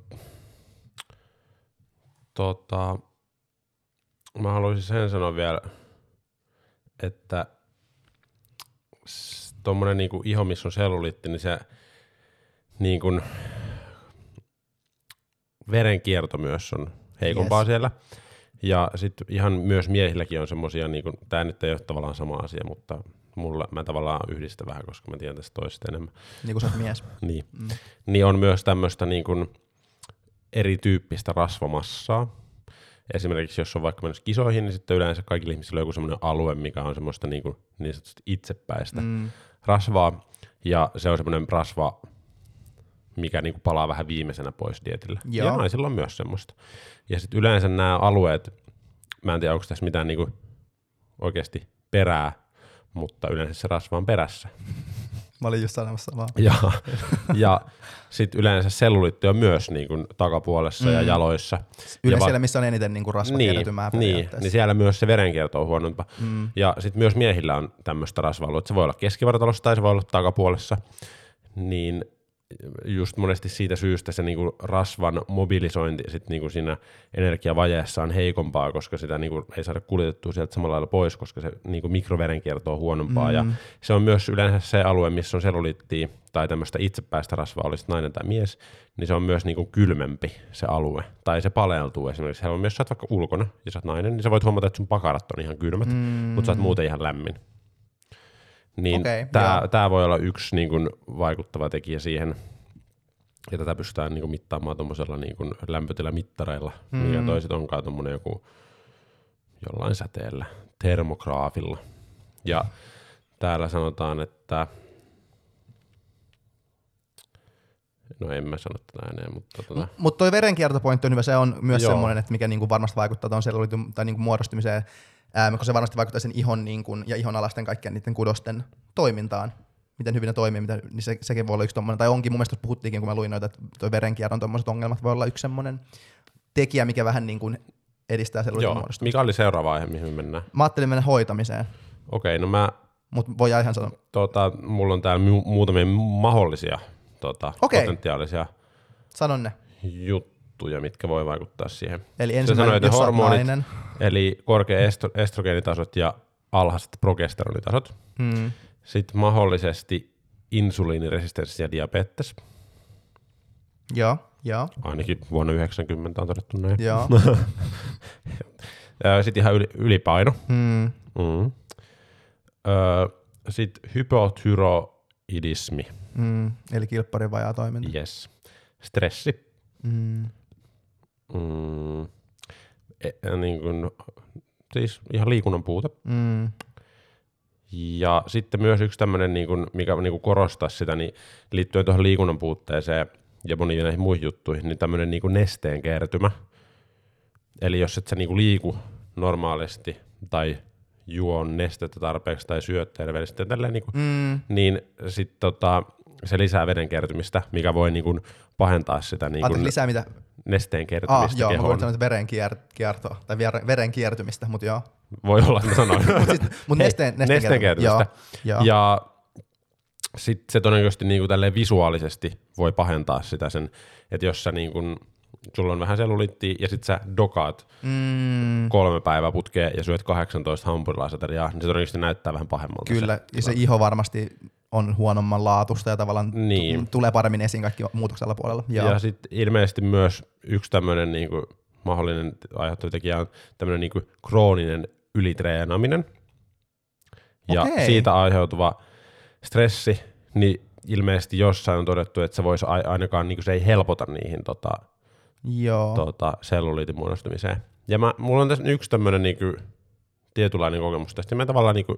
Speaker 2: tota, mä haluaisin sen sanoa vielä, että tommonen niinku iho, missä on selluliitti, niin se niinku verenkierto myös on heikompaa
Speaker 1: Yes.
Speaker 2: siellä. Ja sitten ihan myös miehilläkin on semmosia, niinku, tää nyt ei ole tavallaan sama asia, mutta mulla mä tavallaan yhdistän vähän, koska mä tiedän tästä toisesta enemmän.
Speaker 1: Niin kuin sä oot mies.
Speaker 2: Niin.
Speaker 1: Mm.
Speaker 2: Niin on myös tämmöistä niin kuin erityyppistä rasvamassaa. Esimerkiksi jos on vaikka menossa kisoihin, niin sitten yleensä kaikilla ihmisillä on joku semmoinen alue, mikä on semmoista niin, kuin, niin sanotusti itsepäistä. Mm. rasvaa. Ja se on semmoinen rasva, mikä niin kuin palaa vähän viimeisenä pois dietillä.
Speaker 1: Joo.
Speaker 2: Ja naisilla on myös semmoista. Ja sitten yleensä nämä alueet, mä en tiedä onko tässä mitään niin kuin oikeasti perää, mutta yleensä se rasva on perässä.
Speaker 1: Mä olin just sanomassa samaa.
Speaker 2: Ja, ja sitten yleensä selluliitti on myös niin kuin takapuolessa mm. ja jaloissa.
Speaker 1: Yleensä
Speaker 2: va-
Speaker 1: siellä, missä on eniten niin kuin rasvat
Speaker 2: niin,
Speaker 1: kertymään
Speaker 2: niin, niin siellä myös se verenkierto on huonompaa.
Speaker 1: Mm.
Speaker 2: Ja sitten myös miehillä on tämmöistä rasvaa, että se voi olla keskivartalossa tai se voi olla takapuolessa. Niin just monesti siitä syystä se niinku rasvan mobilisointi sit niinku siinä energiavajeessa on heikompaa, koska sitä niinku ei saada kuljetettua sieltä samalla lailla pois, koska se niinku mikroverenkierto on huonompaa. Mm. Ja se on myös yleensä se alue, missä on selluliittia tai tämmöistä itsepäistä rasvaa, olisi nainen tai mies, niin se on myös niinku kylmempi se alue. Tai se paleltuu esimerkiksi. Siellä on myös, sä oot vaikka ulkona ja sä oot nainen, niin sä voit huomata, että sun pakarat on ihan kylmät, mm. mutta sä oot muuten ihan lämmin. Niin
Speaker 1: Okei,
Speaker 2: tämä, voi olla yksi niin kuin, vaikuttava tekijä siihen, ja tätä pystytään niin kuin, mittaamaan tuommoisella niin kuin, lämpötilamittareilla, mm. mikä toiset onkaan tuommoinen joku jollain säteellä, termograafilla. Ja täällä sanotaan, että no en mä sano tätä ääneen, mutta tota,
Speaker 1: Mutta toi verenkiertopointti on hyvä, se on myös
Speaker 2: Joo.
Speaker 1: semmoinen, että mikä niinku varmasti vaikuttaa tuon selluliitin tai niinku muodostumiseen, ää, koska se varmasti vaikuttaa sen ihon niinku, ja ihon alasten kaikkien niiden kudosten toimintaan. Miten hyvin ne toimii, miten, niin se, sekin voi olla yksi tommonen, tai onkin mun mielestä puhuttiinkin, kun mä luin noita, että toi verenkierron tommoset ongelmat voi olla yksi semmoinen tekijä, mikä vähän niin kuin edistää selluliitin muodostumista.
Speaker 2: Mikä oli seuraava aihe, mihin me mennään?
Speaker 1: Mä ajattelin mennä hoitamiseen,
Speaker 2: Okei, no mä,
Speaker 1: mutta voi ihan sanoa.
Speaker 2: tota, mulla on täällä mu- muutamia mahdollisia tota,
Speaker 1: Okei.
Speaker 2: potentiaalisia
Speaker 1: Sanon ne.
Speaker 2: Juttuja, mitkä voi vaikuttaa siihen.
Speaker 1: Eli ensimmäinen,
Speaker 2: sanoi, että hormonit, eli korkea estro- estrogeenitasot ja alhaiset progesteronitasot.
Speaker 1: Mm.
Speaker 2: Sitten mahdollisesti insuliiniresistenssi ja diabetes.
Speaker 1: Joo, joo,
Speaker 2: Ainakin vuonna 90 on todettu näin.
Speaker 1: joo.
Speaker 2: Sitten ihan yli, ylipaino.
Speaker 1: mm.
Speaker 2: Mm. Sitten hypothyroidismi.
Speaker 1: Mm. Eli kilpparin vajaa toiminta.
Speaker 2: Yes. Stressi.
Speaker 1: Mm.
Speaker 2: Mm. E, niin kuin, siis ihan liikunnan puute.
Speaker 1: Mm.
Speaker 2: Ja sitten myös yksi tämmöinen, niin kuin, mikä niin kuin korostaa sitä, niin liittyen tuohon liikunnan puutteeseen ja moniin näihin muihin juttuihin, niin tämmöinen niin kuin nesteen kertymä. Eli jos et sä niin kuin liiku normaalisti tai juo nestettä tarpeeksi tai syö terveellisesti tälleen, niin, kuin,
Speaker 1: Mm.
Speaker 2: niin sit, tota, se lisää veden kertymistä, mikä voi niin kuin, pahentaa sitä niin kuin,
Speaker 1: lisää mitä?
Speaker 2: Nesteen
Speaker 1: Ah,
Speaker 2: kertymistä
Speaker 1: joo, mä
Speaker 2: kehoon.
Speaker 1: voin sanoa, että veren kier- kiertoa, tai veren, kiertymistä, mutta joo.
Speaker 2: Voi olla, että mä sanoin.
Speaker 1: Mut
Speaker 2: Hei,
Speaker 1: nesteen, nesteen,
Speaker 2: nesteen kertymistä.
Speaker 1: Joo, joo.
Speaker 2: Ja sitten se todennäköisesti niinku tälleen visuaalisesti voi pahentaa sitä sen, että jos sä niinku, sulla on vähän selluliittia ja sit sä dokaat
Speaker 1: Mm,
Speaker 2: kolme päivää putkeen ja syöt 18 hampurilaisateriaa, niin se todennäköisesti näyttää vähän pahemmalta.
Speaker 1: kyllä,
Speaker 2: Se.
Speaker 1: ja se iho varmasti on huonomman laatusta ja tavallaan
Speaker 2: Niin.
Speaker 1: tulee paremmin esiin kaikki muutoksella puolella. Joo.
Speaker 2: Ja sitten ilmeisesti myös yksi tämmöinen niinku mahdollinen aiheuttava tekijä on tämmöinen niinku krooninen ylitreenaaminen. Ja
Speaker 1: Okei.
Speaker 2: siitä aiheutuva stressi, niin ilmeisesti jossain on todettu, että se voisi ai- ainakaan, niinku se ei helpota niihin tota,
Speaker 1: joo.
Speaker 2: tota, selluliitin muodostumiseen. Ja mä, mulla on tässä yksi tämmöinen niinku, tietynlainen kokemus tästä, ja mä tavallaan niinku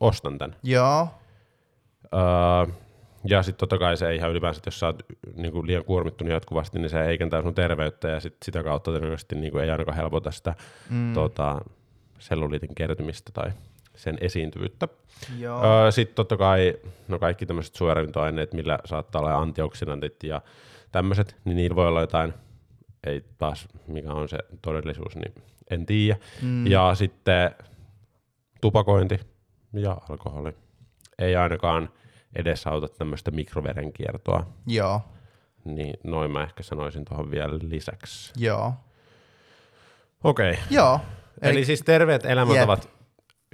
Speaker 2: ostan tämän.
Speaker 1: Joo.
Speaker 2: Öö, Ja sitten totta kai se ihan ylipäänsä, jos sä oot niin kuin liian kuormittunut jatkuvasti, niin se heikentää sun terveyttä ja sit sitä kautta todennäköisesti niin kuin ei ainakaan helpota sitä mm. tota, selluliitin kertymistä tai sen esiintyvyyttä. Öö, sitten totta kai no kaikki tämmöiset suoravintoaineet, millä saattaa olla antioksidantit ja tämmöiset, niin niillä voi olla jotain, ei taas mikä on se todellisuus, niin en tiedä. Mm. Ja sitten tupakointi ja alkoholi ei ainakaan edesauta tämmöistä mikroverenkiertoa.
Speaker 1: Joo.
Speaker 2: Niin noin mä ehkä sanoisin tuohon vielä lisäksi.
Speaker 1: Joo.
Speaker 2: Okei. Okay.
Speaker 1: Joo.
Speaker 2: Eli, Eli siis terveet elämäntavat,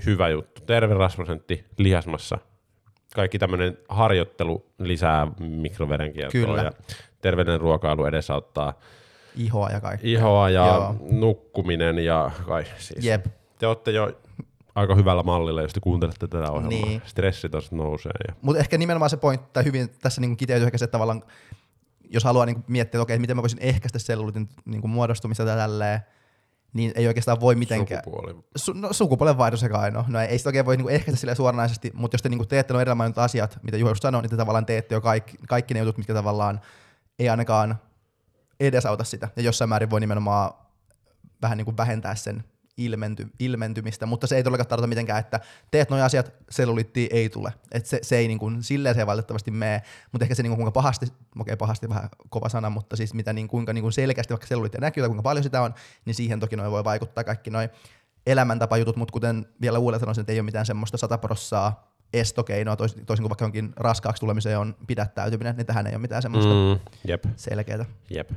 Speaker 2: hyvä juttu. Terve rasvasprosentti lihasmassa. Kaikki tämmöinen harjoittelu lisää mikroverenkiertoa
Speaker 1: Kyllä.
Speaker 2: ja terveellinen ruokailu edesauttaa
Speaker 1: Ihoa ja kaikkea.
Speaker 2: ihoa ja
Speaker 1: Joo.
Speaker 2: nukkuminen ja kai siis.
Speaker 1: Jep.
Speaker 2: Te olette jo aika hyvällä mallilla, jos te kuuntelette tätä ohjelmaa.
Speaker 1: Niin.
Speaker 2: Stressitaso nousee. Ja...
Speaker 1: Mutta ehkä nimenomaan se pointti, tai hyvin tässä niin kiteytyy ehkä se, että tavallaan, jos haluaa niin miettiä, että okei, miten mä voisin ehkäistä selluliitin niin muodostumista tai tälleen, niin ei oikeastaan voi mitenkään.
Speaker 2: Sukupuoli.
Speaker 1: Su, no, sukupuolen vaihdos sekä ainoa. No ei, ei sitä oikein voi niinku ehkäistä sille suoranaisesti, mutta jos te niinku teette nuo edellä mainitut asiat, mitä Juha just sanoi, niin te tavallaan teette jo kaikki, kaikki ne jutut, mitkä tavallaan ei ainakaan edesauta sitä. Ja jossain määrin voi nimenomaan vähän niinku vähentää sen ilmenty, ilmentymistä, mutta se ei todellakaan tarkoita mitenkään, että teet nuo asiat, selluliittia ei tule. Et se, se ei niinku, silleen se ei valitettavasti mene, mutta ehkä se niinku, kuinka pahasti, okei pahasti vähän kova sana, mutta siis mitä niin, kuinka niinku selkeästi vaikka selluliittia näkyy tai kuinka paljon sitä on, niin siihen toki noin voi vaikuttaa kaikki noin elämäntapajutut, mutta kuten vielä uudelleen sanoisin, että ei ole mitään semmoista sataprossaa estokeinoa, toisin, toisin kuin vaikka jonkin raskaaksi tulemiseen on pidättäytyminen, niin tähän ei ole mitään semmoista mm.
Speaker 2: Mm, jep,
Speaker 1: selkeää.
Speaker 2: jep.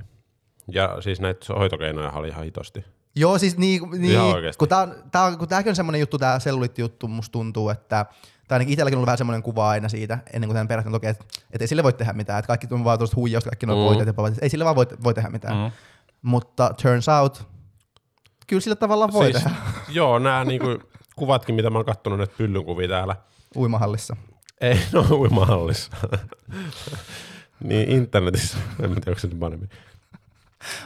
Speaker 2: Ja siis näitä hoitokeinoja oli ihan hitosti.
Speaker 1: Joo, siis niin, niin kun, tää on, tää on, kun tämäkin on semmoinen juttu, tämä selluliitti-juttu, musta tuntuu, että tai ainakin itselläkin on ollut vähän semmoinen kuva aina siitä, ennen kuin tämän että, okei, että, että ei sille voi tehdä mitään, että kaikki on vaan tuosta huijausta, kaikki nuo
Speaker 2: Mm.
Speaker 1: ja pavat, ei sille vaan voi, voi tehdä mitään. Mm. Mutta turns out, kyllä sillä tavallaan voi
Speaker 2: siis,
Speaker 1: tehdä
Speaker 2: Joo, nämä niinku kuvatkin, mitä mä oon kattonut näitä pyllynkuvia täällä.
Speaker 1: uimahallissa.
Speaker 2: Ei, no uimahallissa. niin internetissä, en tiedä, onko se nyt paremmin.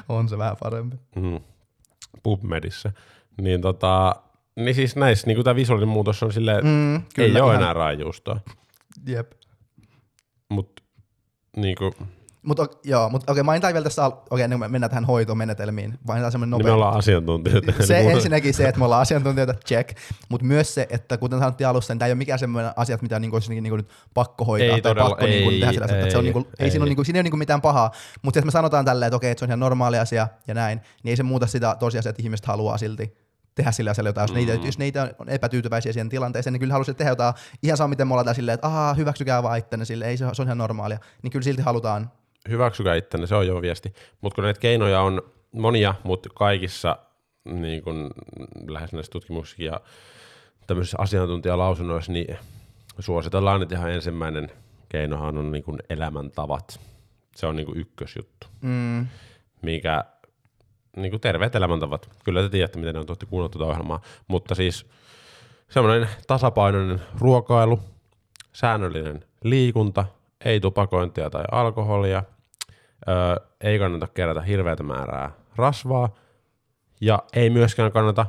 Speaker 1: On se vähän parempi.
Speaker 2: Mm. PubMedissä. Niin tota, niin siis näissä niin tämä visuaalinen muutos on silleen, mm,
Speaker 1: Mm,
Speaker 2: ei
Speaker 1: kyllä,
Speaker 2: ole
Speaker 1: ihan-
Speaker 2: enää raajuustoa.
Speaker 1: Jep.
Speaker 2: Mutta niinku,
Speaker 1: Mutta joo, mutta okei, mainitaan vielä tässä, al- okei, me mennään tähän hoitomenetelmiin, mainitaan semmoinen
Speaker 2: niin me
Speaker 1: nopea.
Speaker 2: ollaan asiantuntijoita.
Speaker 1: se ensinnäkin se, että me ollaan asiantuntijoita, check, mutta myös se, että kuten sanottiin alussa, niin tämä ei ole mikään semmoinen asia, mitä niinku olisi niinku nyt pakko hoitaa
Speaker 2: Ei
Speaker 1: tai
Speaker 2: todella,
Speaker 1: pakko niinku
Speaker 2: ei,
Speaker 1: tehdä sillä, että se on
Speaker 2: ei,
Speaker 1: niinku, ei,
Speaker 2: ei.
Speaker 1: siinä, ole niinku, siinä ei ole niinku mitään pahaa, mutta jos me sanotaan tälleen, että okei, että se on ihan normaali asia ja näin, niin ei se muuta sitä tosiasiaa, että ihmiset haluaa silti tehdä sillä asialla jotain. Jos,
Speaker 2: Mm.
Speaker 1: niitä, jos niitä on epätyytyväisiä siihen tilanteeseen, niin kyllä haluaisin tehdä jotain. Ihan sama, miten me ollaan silleen, että ahaa, hyväksykää vaan ittenne sille, ei se, se on ihan normaalia. Niin kyllä silti halutaan.
Speaker 2: Hyväksykää ittenne, se on jo viesti. Mutta kun näitä keinoja on monia, mutta kaikissa niin kun, lähes näissä tutkimuksissa ja tämmöisissä asiantuntijalausunnoissa, niin suositellaan, että ihan ensimmäinen keinohan on niin kun elämäntavat. Se on niin kun ykkösjuttu,
Speaker 1: Mm,
Speaker 2: mikä niin kuin terveet elämäntavat. Kyllä te tiedätte, miten ne on tuotti kuunnella tuota ohjelmaa. Mutta siis semmoinen tasapainoinen ruokailu, säännöllinen liikunta, ei tupakointia tai alkoholia, öö, ei kannata kerätä hirveätä määrää rasvaa ja ei myöskään kannata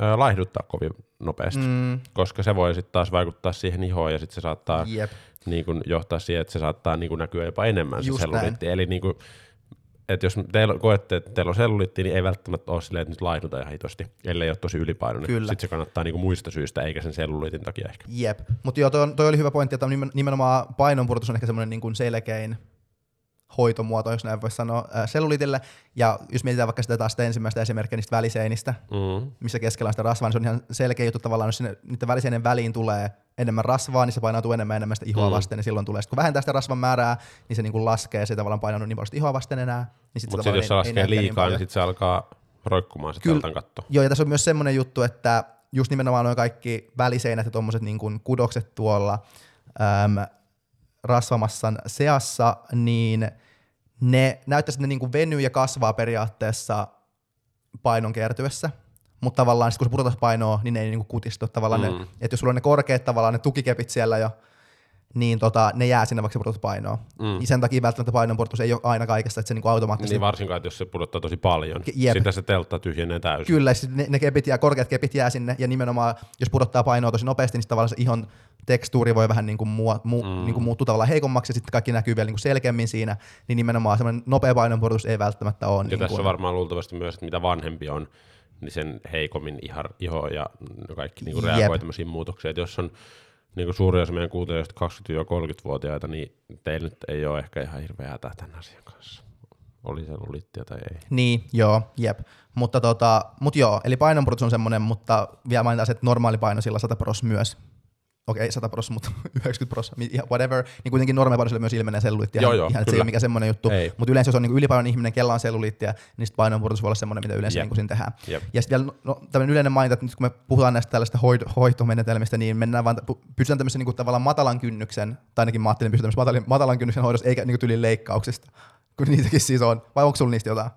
Speaker 2: öö, laihduttaa kovin nopeasti, mm. koska se voi sitten taas vaikuttaa siihen ihoon ja sitten se saattaa
Speaker 1: jep.
Speaker 2: niin kuin johtaa siihen, että se saattaa niin kuin näkyä jopa enemmän se
Speaker 1: Just
Speaker 2: selluliitti. Eli niin kuin, että jos teillä koette, että teillä on selluliitti, niin ei välttämättä ole silleen, että nyt laihduta ihan hitosti, ellei ole tosi ylipainoinen.
Speaker 1: Kyllä.
Speaker 2: Sitten se kannattaa niin kuin muista syistä, eikä sen selluliitin takia ehkä.
Speaker 1: Jep, mutta joo, toi, on- toi oli hyvä pointti, että nimen- nimenomaan painonpudotus on ehkä semmoinen niin selkein hoitomuoto, jos näin voisi sanoa, selluliitille. Ja jos mietitään vaikka sitä taas sitä ensimmäistä esimerkkiä niistä väliseinistä,
Speaker 2: Mm.
Speaker 1: missä keskellä on sitä rasvaa, niin se on ihan selkeä juttu tavallaan, jos sinne, niiden väliseinen väliin tulee enemmän rasvaa, niin se painautuu enemmän ja enemmän sitä ihoa
Speaker 2: Mm.
Speaker 1: vasten, niin silloin tulee. Sitten kun vähentää sitä rasvan määrää, niin se niin kuin laskee se ei tavallaan painanut niin paljon sitä ihoa vasten enää. Niin sit
Speaker 2: Mutta sitten jos se
Speaker 1: ei- ei
Speaker 2: laskee
Speaker 1: näykään
Speaker 2: liikaa, niin,
Speaker 1: paljon.
Speaker 2: sitten se alkaa roikkumaan se
Speaker 1: Kyllä.
Speaker 2: katto.
Speaker 1: Joo, ja tässä on myös semmoinen juttu, että just nimenomaan nuo kaikki väliseinät ja tuommoiset niin kudokset tuolla äm, rasvamassan seassa, niin ne näyttäisi, että ne niin venyy ja kasvaa periaatteessa painon kertyessä, mutta tavallaan sit kun sä pudotat painoa, niin ne ei niin kuin kutistu. Tavallaan mm. Ne, että jos sulla on ne korkeat tavallaan ne tukikepit siellä jo, niin tota, ne jää sinne, vaikka pudotat painoa.
Speaker 2: Mm.
Speaker 1: Mm. Sen takia välttämättä painonpudotus ei ole aina kaikessa, että se niin automaattisesti
Speaker 2: Niin varsinkaan, että jos se pudottaa tosi paljon,
Speaker 1: Jep.
Speaker 2: sitten se teltta tyhjenee täysin.
Speaker 1: Kyllä, ne, ne kepit jää, korkeat kepit jää sinne, ja nimenomaan, jos pudottaa painoa tosi nopeasti, niin tavallaan se ihon tekstuuri voi vähän niin kuin mua, mu, mm. niin kuin muuttua tavallaan heikommaksi ja sitten kaikki näkyy vielä niin kuin selkeämmin siinä, niin nimenomaan semmoinen nopea painonpudotus ei välttämättä ole.
Speaker 2: Ja
Speaker 1: niin
Speaker 2: tässä
Speaker 1: kuin,
Speaker 2: on varmaan luultavasti myös, että mitä vanhempi on, niin sen heikommin ihar, iho ja kaikki niin kuin reagoi tämmöisiin muutoksiin. Et jos on niin kuin suurin osa meidän kuuntelijoista 20-30-vuotiaita, niin teillä nyt ei ole ehkä ihan hirveä hätä tämän asian kanssa. Oli se lulittia tai ei.
Speaker 1: Niin, joo, jep. Mutta tota, mut joo, eli painonpudotus on semmoinen, mutta vielä mainitaan se, että normaali paino sillä 100 pros myös. Okei, okay, 100 pros, mutta 90 pros, ihan whatever. Niin kuitenkin normaali paino sillä myös ilmenee selluliittia.
Speaker 2: Joo, joo,
Speaker 1: ihan, se ei ole mikään semmoinen juttu. Mutta yleensä jos on niin ylipainon ihminen, kella on selluliittia, niin sitten painonpudotus voi olla semmoinen, mitä yleensä
Speaker 2: Jep.
Speaker 1: niin siinä tehdään.
Speaker 2: Jep.
Speaker 1: Ja sitten vielä no, tämmöinen yleinen mainita, että nyt kun me puhutaan näistä tällaista hoid- hoitomenetelmistä, niin mennään vaan, pysytään tämmöisen niin tavallaan matalan kynnyksen, tai ainakin mä ajattelin pysytään matalan, matalan kynnyksen hoidossa, eikä niin tyylin leikkauksista, kun niitäkin siis on. Vai onko sulla niistä jotain?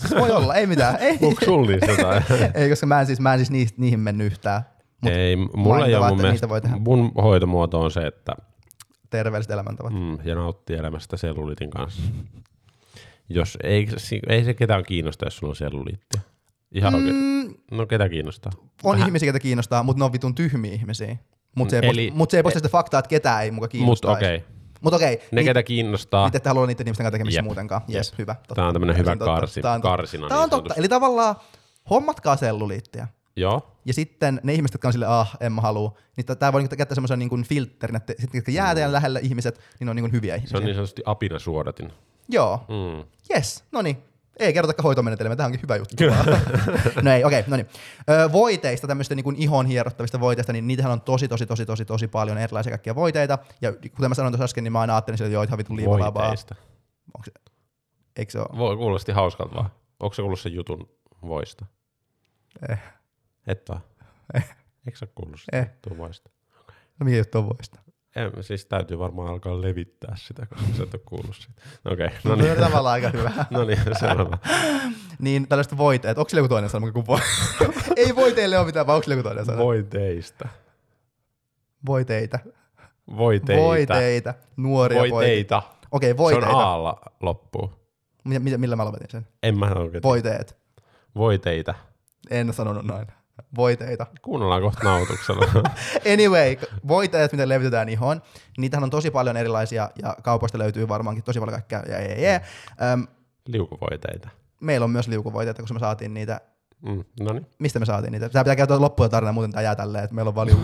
Speaker 1: Siis voi olla, ei mitään. Ei,
Speaker 2: Onko sulla niistä jotain?
Speaker 1: ei koska mä en siis, mä en siis niihin mennyt yhtään. Mut
Speaker 2: ei, mulla ei ole mun mielestä,
Speaker 1: voi tehdä.
Speaker 2: mun hoitomuoto on se, että
Speaker 1: terveelliset elämäntavat. Mm.
Speaker 2: mm, ja nauttii elämästä selluliitin kanssa. Jos ei, ei se ketään kiinnosta, jos sulla on selluliittia. Ihan mm. oikein.
Speaker 1: Mm,
Speaker 2: No ketä kiinnostaa?
Speaker 1: on
Speaker 2: Vähän.
Speaker 1: ihmisiä, ketä kiinnostaa, mutta ne on vitun tyhmiä ihmisiä. Mutta se, ei
Speaker 2: Eli-
Speaker 1: mut se ei poista sitä faktaa, että ketään ei muka
Speaker 2: Mutta
Speaker 1: kiinnostaa.
Speaker 2: okei, okay.
Speaker 1: Mutta okei,
Speaker 2: ne
Speaker 1: niin,
Speaker 2: ketä kiinnostaa,
Speaker 1: Niitä ette halua niiden ihmisten kanssa tekemisissä
Speaker 2: Jep.
Speaker 1: muutenkaan. Jes, hyvä. Totta.
Speaker 2: Tää on tämmönen hyvä
Speaker 1: totta.
Speaker 2: karsi-
Speaker 1: on totta.
Speaker 2: karsina niin
Speaker 1: on totta.
Speaker 2: sanotusti.
Speaker 1: Eli tavallaan hommatkaa selluliittia.
Speaker 2: Joo,
Speaker 1: Ja sitten ne ihmiset, jotka on sille, ah, en mä halua, niin tämä voi niinku käyttää semmoisen niin filterin, että sitten jotka jää teidän lähelle ihmiset, niin ne on niin hyviä ihmisiä.
Speaker 2: se on niin sanotusti apinasuodatin.
Speaker 1: Joo,
Speaker 2: Mm.
Speaker 1: yes, no niin. Ei kerrotakaan hoitomenetelmiä, tämä onkin hyvä juttu. no ei, okei, okay, no niin. Ö, voiteista, tämmöistä niin ihon hierottavista voiteista, niin niitähän on tosi, tosi, tosi, tosi, tosi paljon erilaisia kaikkia voiteita. Ja kuten mä sanoin tuossa äsken, niin mä aina ajattelin, että joo, ihan vitun liivalabaa.
Speaker 2: Voiteista.
Speaker 1: Onko se, eikö se ole?
Speaker 2: Voi, kuulosti hauskalta vaan. Onko se kuullut sen jutun voista?
Speaker 1: Eh.
Speaker 2: Et vaan.
Speaker 1: Eh.
Speaker 2: Eikö sä kuullut sitä
Speaker 1: Eh.
Speaker 2: juttua voista?
Speaker 1: No mikä juttu on voista?
Speaker 2: En, siis täytyy varmaan alkaa levittää sitä, koska sä et ole kuullut siitä. Okei, okay,
Speaker 1: No
Speaker 2: no
Speaker 1: niin.
Speaker 2: niin.
Speaker 1: on tavallaan aika hyvä.
Speaker 2: No niin, selvä.
Speaker 1: niin tällaiset voiteet, onko sillä joku toinen sana kuin voi? Ei voiteille ole mitään, vaan onko sillä joku toinen sana?
Speaker 2: Voiteista.
Speaker 1: Voiteita.
Speaker 2: Voiteita.
Speaker 1: Voiteita. Nuoria voiteita.
Speaker 2: Voiteita.
Speaker 1: Okei,
Speaker 2: Se
Speaker 1: voiteita.
Speaker 2: on aalla.
Speaker 1: Millä, millä, millä mä lopetin sen?
Speaker 2: En mä oikein.
Speaker 1: Voiteet.
Speaker 2: Voiteita.
Speaker 1: En sanonut noin. Voiteita.
Speaker 2: Kuunnellaan kohta nautuksella.
Speaker 1: Anyway, voiteet, mitä levitetään ihoon, niitähän on tosi paljon erilaisia ja kaupoista löytyy varmaankin tosi paljon kaikkea. Ja, ja, ja. Öm,
Speaker 2: Liukuvoiteita.
Speaker 1: meillä on myös liukuvoiteita, koska me saatiin niitä.
Speaker 2: Mm, no niin.
Speaker 1: Mistä me saatiin niitä? Tämä pitää kertoa loppuun tarina, muuten tämä jää tälleen, että meillä on vaan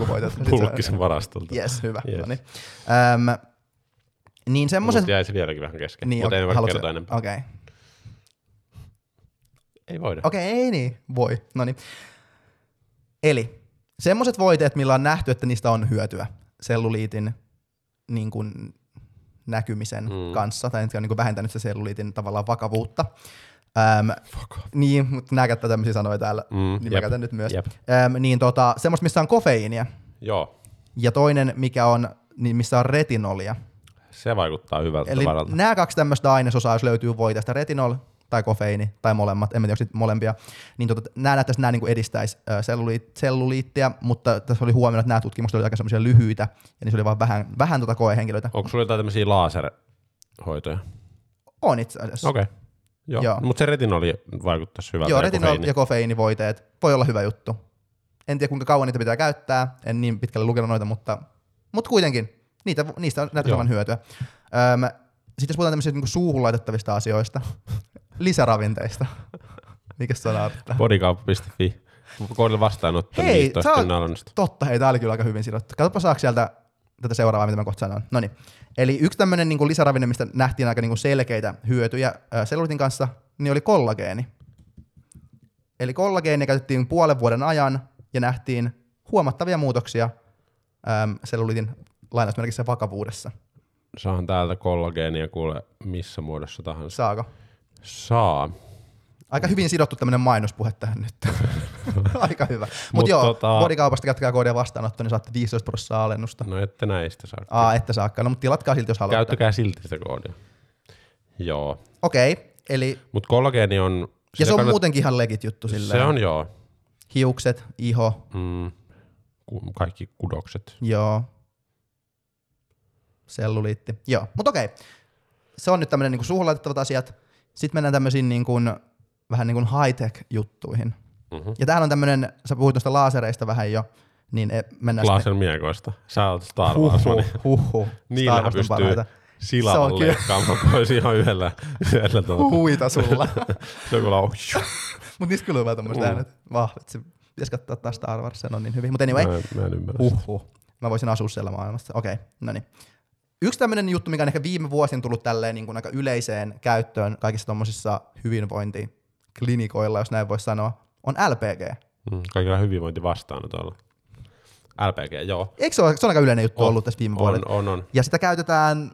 Speaker 1: se-
Speaker 2: Pulkkisen varastolta.
Speaker 1: Yes, hyvä.
Speaker 2: Yes.
Speaker 1: Yes. Öm, niin semmoiset...
Speaker 2: Mutta jäi se vieläkin vähän kesken.
Speaker 1: Niin,
Speaker 2: Mutta ei voi kertoa enempää.
Speaker 1: Okei. Okay.
Speaker 2: Ei voida.
Speaker 1: Okei, okay, ei niin. Voi. No niin. Eli semmoiset voiteet, millä on nähty, että niistä on hyötyä selluliitin niin kuin, näkymisen
Speaker 2: Mm.
Speaker 1: kanssa, tai on niin kuin vähentänyt se selluliitin tavallaan vakavuutta. Öm, niin, mutta nämä käyttää tämmöisiä sanoja täällä,
Speaker 2: Mm,
Speaker 1: niin mä
Speaker 2: jep,
Speaker 1: käytän nyt myös.
Speaker 2: jep.
Speaker 1: Öm, niin tota, semmoista, missä on kofeiinia,
Speaker 2: Joo,
Speaker 1: ja toinen, mikä on, niin missä on retinolia.
Speaker 2: se vaikuttaa hyvältä
Speaker 1: Eli
Speaker 2: varalta.
Speaker 1: nämä kaksi tämmöistä ainesosaa, jos löytyy voiteesta retinol tai kofeiini tai molemmat, en tiedä, onko molempia, niin tota, nämä näyttäisi, nämä niinku edistäisi selluliit, selluliittia, mutta tässä oli huomioon, että nämä tutkimukset olivat aika semmoisia lyhyitä, ja niissä oli vain vähän, vähän tota koehenkilöitä.
Speaker 2: Onko sulla jotain tämmöisiä laserhoitoja?
Speaker 1: On itse asiassa.
Speaker 2: Okei. Okay. Joo,
Speaker 1: Joo.
Speaker 2: mutta se retinoli vaikuttaisi hyvältä.
Speaker 1: Joo,
Speaker 2: ja
Speaker 1: retinol
Speaker 2: kofeiini.
Speaker 1: ja kofeiinivoiteet voi olla hyvä juttu. En tiedä, kuinka kauan niitä pitää käyttää, en niin pitkälle lukenut noita, mutta, mutta kuitenkin, niitä, niistä on olevan hyötyä. Öm, sitten jos puhutaan tämmöisistä niin suuhun laitettavista asioista, lisäravinteista, mikä sana on?
Speaker 2: Bodykauppa.fi. Koodilla vastaanotto
Speaker 1: Hei,
Speaker 2: 15
Speaker 1: sä oot-. Totta, hei, tää oli kyllä aika hyvin sidottu. Katsopa saako sieltä tätä seuraavaa, mitä mä kohta sanon. Noniin. Eli yksi tämmöinen niin lisäravinne, mistä nähtiin aika niin selkeitä hyötyjä ää, selluliitin kanssa, niin oli kollageeni. Eli kollageenia käytettiin puolen vuoden ajan ja nähtiin huomattavia muutoksia äm, selluliitin lainausmerkissä vakavuudessa.
Speaker 2: Saan täältä kollageenia kuule missä muodossa tahansa.
Speaker 1: Saako?
Speaker 2: Saa.
Speaker 1: Aika hyvin sidottu tämmöinen mainospuhe tähän nyt. aika hyvä. Mutta
Speaker 2: Mut
Speaker 1: joo,
Speaker 2: tota-
Speaker 1: bodikaupasta käyttäkää koodia vastaanotto, niin saatte 15 prosenttia alennusta.
Speaker 2: No ette näistä saa.
Speaker 1: Aa, ette saakka. No, mutta tilatkaa silti, jos haluatte.
Speaker 2: Käyttäkää silti sitä koodia. Joo.
Speaker 1: Okei, eli
Speaker 2: Mutta kollageeni on...
Speaker 1: ja se on
Speaker 2: kannat-
Speaker 1: muutenkin ihan legit juttu silleen.
Speaker 2: Se on joo.
Speaker 1: Hiukset, iho,
Speaker 2: Mm, kaikki kudokset.
Speaker 1: joo. Selluliitti. Joo, mutta okei. Se on nyt tämmöinen niin suuhun laitettavat asiat. Sitten mennään tämmöisiin niin kuin, vähän niin kuin high-tech juttuihin.
Speaker 2: Mm-hmm.
Speaker 1: Ja tämähän on tämmöinen, sä puhuit tuosta laasereista vähän jo, Niin e, mennään
Speaker 2: Lasermiekoista. Sä oot Star Wars.
Speaker 1: Huhhuh, huhhuh.
Speaker 2: Niillähän pystyy
Speaker 1: parhaita.
Speaker 2: Silalla leikkaamaan pois ihan yhdellä. yhdellä tuota.
Speaker 1: Huita sulla.
Speaker 2: Se on kyllä on.
Speaker 1: Mutta niistä kyllä on vähän tommoista
Speaker 2: Mm.
Speaker 1: äänet. Vahvat. Se pitäisi katsoa taas Star Wars, se on niin hyvin. Mutta anyway,
Speaker 2: Mä, en- mä en ymmärrä.
Speaker 1: Uhuh. Mä voisin asua siellä maailmassa. Okei, okay, no niin. Yksi tämmöinen juttu, mikä on ehkä viime vuosina tullut tälleen niin kuin aika yleiseen käyttöön kaikissa tuommoisissa hyvinvointiklinikoilla, jos näin voisi sanoa, on LPG.
Speaker 2: Mm, kaikilla hyvinvointi vastaanotolla. LPG, joo.
Speaker 1: Eikö se ole, se on aika yleinen juttu
Speaker 2: On,
Speaker 1: ollut tässä viime vuodella?
Speaker 2: On, on, on.
Speaker 1: Ja sitä käytetään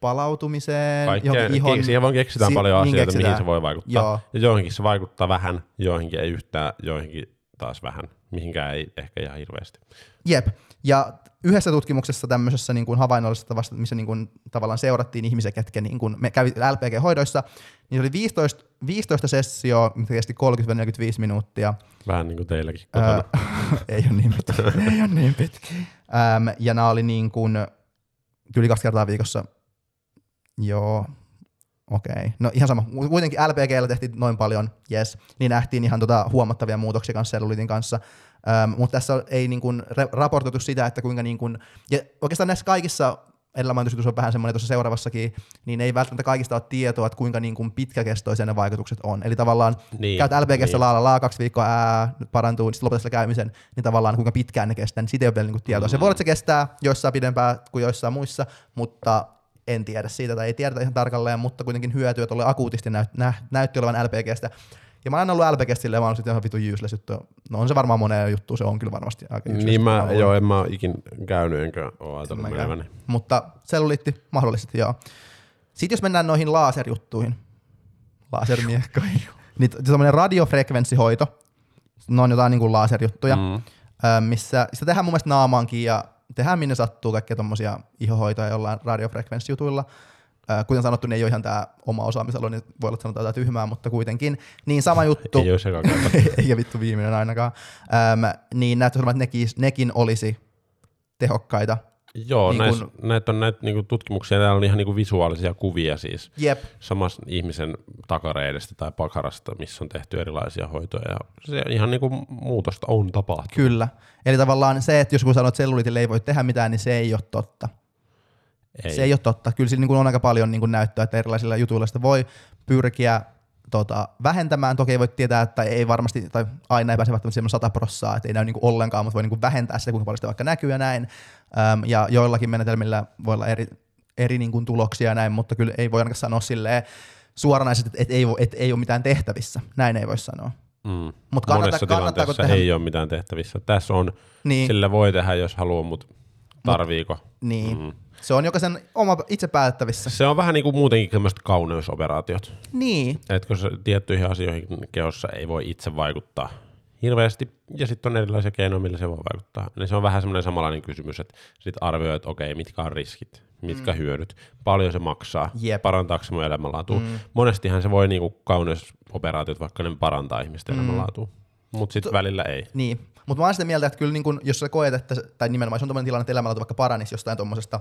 Speaker 1: palautumiseen,
Speaker 2: Kaikkea,
Speaker 1: johonkin ihon...
Speaker 2: siihen vaan keksitään
Speaker 1: si-
Speaker 2: paljon
Speaker 1: niin
Speaker 2: asioita, mihin
Speaker 1: keksitään.
Speaker 2: se voi vaikuttaa.
Speaker 1: Joo.
Speaker 2: Ja joihinkin se vaikuttaa vähän, joihinkin ei yhtään, joihinkin taas vähän, mihinkään ei ehkä ihan hirveästi.
Speaker 1: Jep. Ja yhdessä tutkimuksessa tämmöisessä niin kuin havainnollisessa vasta, missä niin kuin tavallaan seurattiin ihmisiä, ketkä niin kuin me kävi LPG-hoidoissa, niin se oli 15, 15 sessioa, mitkä kesti 30-45 minuuttia.
Speaker 2: Vähän niin kuin teilläkin kotona.
Speaker 1: Ei ole niin pitkä. ei ole niin pitkä. Ähm, ja nämä oli niin kuin yli kaksi kertaa viikossa. Joo, okei. Okay. No ihan sama. Kuitenkin LPGllä tehtiin noin paljon, yes. Niin nähtiin ihan tota huomattavia muutoksia kanssa cellulitin kanssa. Ähm, mutta tässä ei niin kuin re- raportoitu sitä, että kuinka niin kuin, ja oikeastaan näissä kaikissa edellä mainitussa jutussa on vähän semmoinen tuossa seuraavassakin, niin ei välttämättä kaikista ole tietoa, että kuinka niin kuin pitkäkestoisia ne vaikutukset on. Eli tavallaan
Speaker 2: Niin,
Speaker 1: käyt LPGssä
Speaker 2: niin.
Speaker 1: laa, laa, laa, kaksi viikkoa, ää, parantuu, niin sitten lopetat käymisen, niin tavallaan kuinka pitkään ne kestää, niin siitä ei ole vielä niin kuin tietoa. Se voi olla, että se kestää joissain pidempään kuin joissain muissa, mutta en tiedä siitä tai ei tiedetä ihan tarkalleen, mutta kuitenkin hyötyä tuolle akuutisti näyt, nä, näytti olevan LPGstä. Ja mä oon ollut LPGstä silleen, mä oon sitten ihan vitu useless juttu. No on se varmaan moneen juttu, se on kyllä varmasti aika useless.
Speaker 2: Niin mä,
Speaker 1: luulen.
Speaker 2: joo, en mä ikin käynyt, enkä oo ajatellut meneväni.
Speaker 1: Mutta selluliitti mahdollisesti, joo. Sitten jos mennään noihin laserjuttuihin, lasermiekkoihin, niin semmoinen radiofrekvenssihoito, ne on jotain niin kuin laserjuttuja,
Speaker 2: Mm.
Speaker 1: missä sitä tehdään mun mielestä naamaankin ja tehdään minne sattuu kaikkea tommosia ihohoitoja jollain radiofrekvenssijutuilla. Kuten sanottu, niin ei ole ihan tämä oma osaamisalue, niin voi olla, sanotaan jotain tyhmää, mutta kuitenkin. Niin sama juttu.
Speaker 2: Ei oo sekaan
Speaker 1: eikä vittu viimeinen ainakaan. Öm, niin näyttäisi että nekin, nekin olisi tehokkaita.
Speaker 2: Joo,
Speaker 1: Niin
Speaker 2: niin
Speaker 1: kun-
Speaker 2: näitä on näitä niinku tutkimuksia, täällä on ihan niinku visuaalisia kuvia siis
Speaker 1: Jep,
Speaker 2: samassa ihmisen takareidestä tai pakarasta, missä on tehty erilaisia hoitoja. Ja se ihan niinku muutosta on tapahtunut.
Speaker 1: kyllä. Eli tavallaan se, että jos kun sanoo, että selluliitille ei voi tehdä mitään, niin se ei ole totta.
Speaker 2: Ei.
Speaker 1: Se ei ole totta. Kyllä sillä niin kuin on aika paljon niin kuin näyttöä, että erilaisilla jutuilla sitä voi pyrkiä tota, vähentämään. Toki ei voi tietää, että ei varmasti, tai aina ei pääse välttämättä semmoinen 100 prossaa, että ei näy niin kuin ollenkaan, mutta voi niin kuin vähentää sitä, kuinka paljon sitä vaikka näkyy ja näin. Öm, ja joillakin menetelmillä voi olla eri, eri niin kuin tuloksia ja näin, mutta kyllä ei voi ainakaan sanoa silleen suoranaisesti, että et ei, voi, et ei ole mitään tehtävissä. Näin ei voi sanoa.
Speaker 2: Mm.
Speaker 1: Mut kannata-
Speaker 2: Monessa
Speaker 1: kannattaako
Speaker 2: tilanteessa
Speaker 1: tehdä-
Speaker 2: ei ole mitään tehtävissä. Tässä on,
Speaker 1: Niin.
Speaker 2: sille voi tehdä jos haluaa, mutta tarviiko?
Speaker 1: Niin.
Speaker 2: Mm.
Speaker 1: Se on jokaisen oma itse päättävissä.
Speaker 2: Se on vähän niin kuin muutenkin tämmöiset kauneusoperaatiot.
Speaker 1: Niin.
Speaker 2: Kun se tiettyihin asioihin kehossa ei voi itse vaikuttaa hirveästi, ja sitten on erilaisia keinoja, millä se voi vaikuttaa. Niin se on vähän semmoinen samanlainen kysymys, että sit arvioi, että okei, mitkä on riskit, mitkä mm. hyödyt, paljon se maksaa,
Speaker 1: Jep.
Speaker 2: parantaako se mun elämänlaatua. Mm. Monestihan se voi niinku kauneusoperaatiot, vaikka ne parantaa ihmisten mm. elämänlaatua, mutta sitten välillä ei.
Speaker 1: Niin, mutta mä oon sitä mieltä, että kyllä niin kun, jos sä koet, että, tai nimenomaan jos on tämmöinen tilanne, että elämänlaatu vaikka paranisi jostain tuommoisesta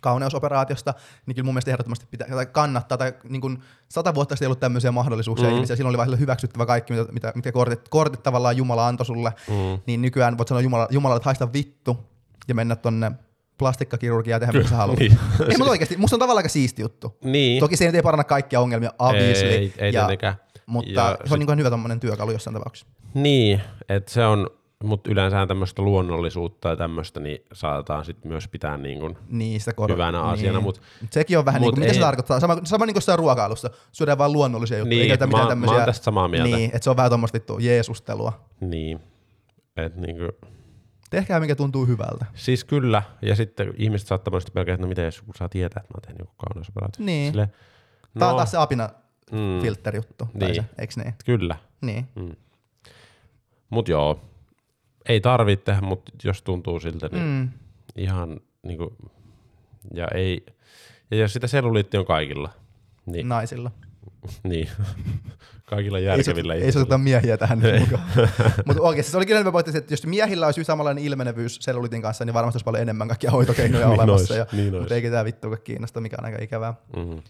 Speaker 1: kauneusoperaatiosta, niin kyllä mun mielestä ehdottomasti pitää, tai kannattaa, tai niin kun sata vuotta sitten ei ollut tämmöisiä mahdollisuuksia
Speaker 2: Mm.
Speaker 1: ihmisiä, silloin oli vaan hyväksyttävä kaikki, mitä, mitä, mitkä kortit, kortit tavallaan Jumala antoi sulle,
Speaker 2: Mm.
Speaker 1: niin nykyään voit sanoa Jumala, Jumalalle, että haista vittu, ja mennä tonne plastikkakirurgiaan ja tehdä mitä sä haluat.
Speaker 2: Niin.
Speaker 1: Ei, mutta oikeasti, musta on tavallaan aika siisti juttu.
Speaker 2: Niin.
Speaker 1: Toki se ei paranna kaikkia ongelmia, obviously,
Speaker 2: Ei, ei
Speaker 1: ja,
Speaker 2: tietenkään.
Speaker 1: Mutta
Speaker 2: Ja
Speaker 1: se on niin kuin hyvä tommonen työkalu jossain tapauksessa.
Speaker 2: Niin, että se on, mutta yleensä tämmöistä luonnollisuutta ja tämmöistä, niin saatetaan sitten myös pitää niin kuin
Speaker 1: Niin, sitä kor-
Speaker 2: hyvänä asiana,
Speaker 1: niin.
Speaker 2: mut-
Speaker 1: Mut Sekin on vähän
Speaker 2: mut
Speaker 1: niin kuin, mitä se tarkoittaa? Sama, sama niin kuin ruokailussa. Syödään vaan luonnollisia juttuja,
Speaker 2: Niin,
Speaker 1: eikä
Speaker 2: mä
Speaker 1: mitään
Speaker 2: oon- mä
Speaker 1: tämmöisiä.
Speaker 2: oon tästä samaa mieltä.
Speaker 1: Niin, että se on vähän tuommoista vittu jeesustelua.
Speaker 2: Niin. Et niinku,
Speaker 1: Tehkää mikä tuntuu hyvältä.
Speaker 2: siis kyllä, ja sitten ihmiset saattaa monesti pelkää, että no miten jos saa tietää, että mä oon tehnyt joku kauneusoperaatio.
Speaker 1: Niin.
Speaker 2: Sille,
Speaker 1: Tää on
Speaker 2: no,
Speaker 1: taas se apina
Speaker 2: mm,
Speaker 1: filter juttu. Tai
Speaker 2: Niin.
Speaker 1: se, eiks niin?
Speaker 2: kyllä.
Speaker 1: Niin.
Speaker 2: Mut joo, ei tarvitse tehdä, mutta jos tuntuu siltä, niin mm.
Speaker 1: Mm.
Speaker 2: ihan niinku, ja ei, ja jos sitä selluliitti on kaikilla, niin,
Speaker 1: Naisilla.
Speaker 2: niin. kaikilla järkevillä
Speaker 1: ei
Speaker 2: ihmisillä.
Speaker 1: oteta miehiä tähän nyt mukaan. Mutta oikeasti se oli kyllä hyvä pointti, että jos miehillä olisi samanlainen ilmenevyys selluliitin kanssa, niin varmasti olisi paljon enemmän kaikkia hoitokeinoja
Speaker 2: Niin
Speaker 1: olemassa. ja,
Speaker 2: niin
Speaker 1: mutta eikä tämä vittu kiinnosta, mikä on aika ikävää.
Speaker 2: Mm.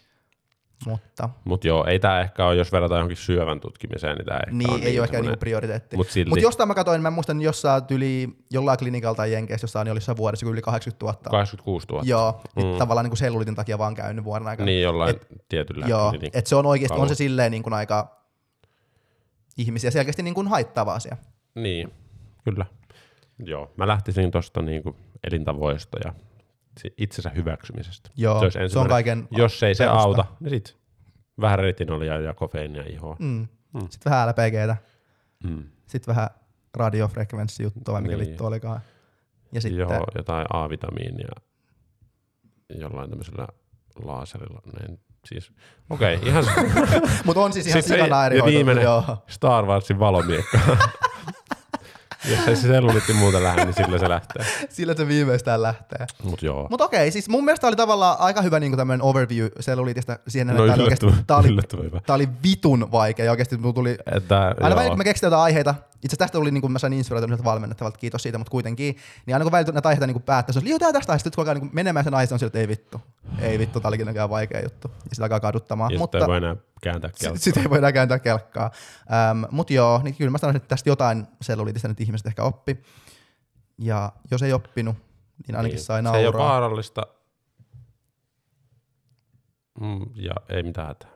Speaker 1: Mutta
Speaker 2: Mutta joo, ei tämä ehkä ole, jos verrataan johonkin syövän tutkimiseen, niin tämä ehkä
Speaker 1: niin,
Speaker 2: on
Speaker 1: ei ole ehkä niinku prioriteetti.
Speaker 2: Mut silti.
Speaker 1: Mut jostain mä katsoin, mä muistan jossain yli jollain klinikalla tai jenkeissä, jossain oli jossain vuodessa yli 80 000.
Speaker 2: 86 000.
Speaker 1: Joo, mm. tavallaan niinku sellulitin takia vaan käynyt vuoden aikana.
Speaker 2: Niin jollain
Speaker 1: Et-
Speaker 2: tietyllä
Speaker 1: Joo,
Speaker 2: klinikalla.
Speaker 1: että se on oikeasti, on se silleen niin kuin aika ihmisiä selkeästi niin kuin haittava asia.
Speaker 2: Niin, kyllä. Joo, mä lähtisin tuosta niinku elintavoista ja itsensä hyväksymisestä.
Speaker 1: Joo,
Speaker 2: olisi
Speaker 1: se on kaiken
Speaker 2: Jos ei se
Speaker 1: perusta.
Speaker 2: auta, niin sit vähän retinolia ja kofeiinia ihoa.
Speaker 1: Mm. Mm. Sitten vähän LPGtä,
Speaker 2: Mm.
Speaker 1: sitten vähän radiofrekvenssijuttua, mikä
Speaker 2: Niin.
Speaker 1: vittu olikaan. Ja sitten,
Speaker 2: Joo, jotain A-vitamiinia jollain tämmöisellä laaserilla. Näin. Siis, okei, okay, ihan
Speaker 1: mutta on siis ihan
Speaker 2: Sitten
Speaker 1: sikana eri
Speaker 2: viimeinen
Speaker 1: joo.
Speaker 2: Star Warsin valomiekka. Jos ei se sellulitti muuta lähde, niin sillä se lähtee.
Speaker 1: Sillä se viimeistään lähtee.
Speaker 2: Mut joo.
Speaker 1: Mutta okei, siis mun mielestä oli tavallaan aika hyvä niin tämmöinen overview selluliitista siihen,
Speaker 2: No
Speaker 1: että tää oli, tää oli, tää oli vitun vaikea ja oikeasti tuli
Speaker 2: Että,
Speaker 1: Aina välillä, kun me keksitään jotain aiheita, itse tästä tuli, niin kuin mä sain inspiraation yhdeltä valmennettavalta, kiitos siitä, mutta kuitenkin, niin aina kun välillä näitä aiheita niin päättää, se on, tästä aiheesta, sitten kun alkaa niin menemään sen aiheesta, on sillä, että ei vittu, ei vittu, tää olikin näköjään vaikea juttu, ja sitä alkaa kaduttamaan.
Speaker 2: ja
Speaker 1: mutta
Speaker 2: sitten ei voi enää kääntää kelkkaa.
Speaker 1: sitten ei voi enää kääntää kelkkaa. Ähm, mutta joo, niin kyllä mä sanoisin, että tästä jotain selluliitista nyt ihmiset ehkä oppi. Ja jos ei oppinut, niin ainakin
Speaker 2: Niin.
Speaker 1: sai
Speaker 2: Se ei ole
Speaker 1: nauraa.
Speaker 2: vaarallista. Mm, ja ei mitään hätää.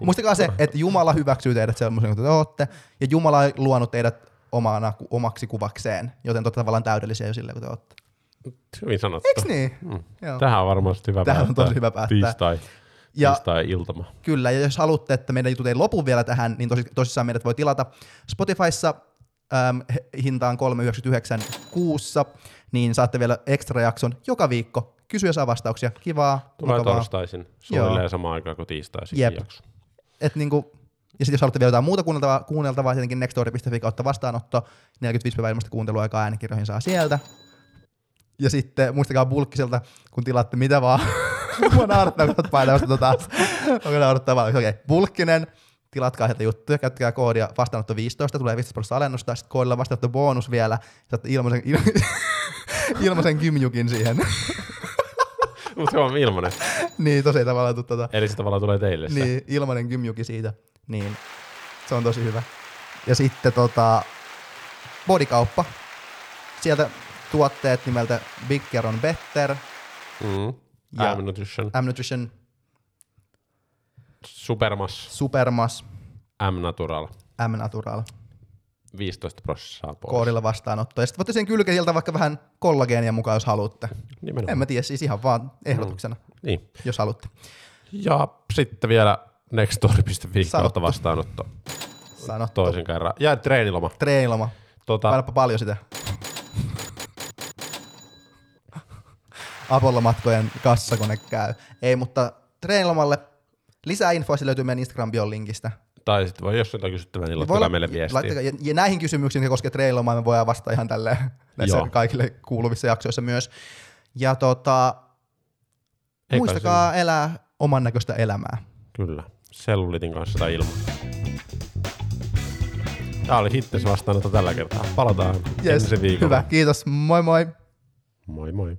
Speaker 1: Muistakaa se, että Jumala hyväksyy teidät sellaisen kuin te olette, ja Jumala on luonut teidät omana, omaksi kuvakseen, joten te olette tavallaan täydellisiä jo silleen, kun te olette.
Speaker 2: Hyvin sanottu.
Speaker 1: Eiks niin?
Speaker 2: Mm.
Speaker 1: Joo.
Speaker 2: Tähän on varmasti hyvä
Speaker 1: Tähän on tosi hyvä päättää.
Speaker 2: Tiistai,
Speaker 1: Ja
Speaker 2: tiistai-iltama.
Speaker 1: kyllä, ja jos haluatte, että meidän jutut ei lopu vielä tähän, niin tosi, tosissaan meidät voi tilata Spotifyssa äm, hintaan 3,99 kuussa, niin saatte vielä ekstra jakson joka viikko. Kysy ja saa vastauksia. Kivaa,
Speaker 2: Tulee
Speaker 1: mukavaa.
Speaker 2: torstaisin. Suunnilleen samaan aikaan kuin tiistaisin
Speaker 1: Jep.
Speaker 2: jakso.
Speaker 1: Et niinku, ja sitten jos haluatte vielä jotain muuta kuunneltavaa, kuunneltavaa tietenkin nextdoor.fi kautta vastaanotto, 45 päivää ilmasta kuunteluaikaa äänikirjoihin saa sieltä. Ja sitten muistakaa bulkkiselta, kun tilaatte mitä vaan. Mua naurattaa, kun olet painamassa tota. Onko naurattaa vaan? Okei, okay. bulkkinen. Tilatkaa sieltä juttuja, käyttäkää koodia vastaanotto 15, tulee 15 prosenttia alennusta, sitten koodilla vastaanotto bonus vielä, saatte ilmaisen, il- ilmaisen kymjukin siihen.
Speaker 2: Mutta se on ilmanen.
Speaker 1: niin, tosi ei tavallaan tuu tota.
Speaker 2: Eli se tavallaan tulee teille se.
Speaker 1: Niin, ilmainen kymjuki siitä. Niin, se on tosi hyvä. Ja sitten tota, bodikauppa. Sieltä tuotteet nimeltä Bigger on Better,
Speaker 2: Mm.
Speaker 1: Ja-
Speaker 2: M-Nutrition,
Speaker 1: M-Nutrition,
Speaker 2: Supermas,
Speaker 1: Supermas,
Speaker 2: M-Natural,
Speaker 1: M-Natural,
Speaker 2: 15 prosenttia pois.
Speaker 1: koodilla vastaanotto. Ja sitten voitte sen kylkeen sieltä vaikka vähän kollageenia mukaan, jos haluatte.
Speaker 2: Nimenomaan.
Speaker 1: En mä tiedä, siis ihan vaan ehdotuksena,
Speaker 2: Niin.
Speaker 1: jos haluatte.
Speaker 2: Ja sitten vielä nextstory.fi kautta vastaanotto
Speaker 1: Sanottu.
Speaker 2: toisen kerran. Ja treeniloma.
Speaker 1: Treeniloma.
Speaker 2: Tota,
Speaker 1: Painapa paljon sitä. Apollo-matkojen kassakone käy. Ei, mutta treenilomalle lisää infoa löytyy meidän Instagram bion linkistä.
Speaker 2: Tai sitten voi, jos jotain kysyttävää, niin laittakaa meille viestiä.
Speaker 1: laittakaa- ja, ja, näihin kysymyksiin, jotka koskevat treenilomaa, me voidaan vastata ihan tälleen näissä
Speaker 2: Joo.
Speaker 1: kaikille kuuluvissa jaksoissa myös. Ja tota,
Speaker 2: Eikä
Speaker 1: muistakaa elää oman näköistä elämää.
Speaker 2: Kyllä. Sellulitin kanssa tai ilman. Tämä oli Hittes vastaanotto tällä kertaa. Palataan
Speaker 1: Yes,
Speaker 2: ensi viikolla.
Speaker 1: hyvä, kiitos, moi moi!
Speaker 2: Moi moi.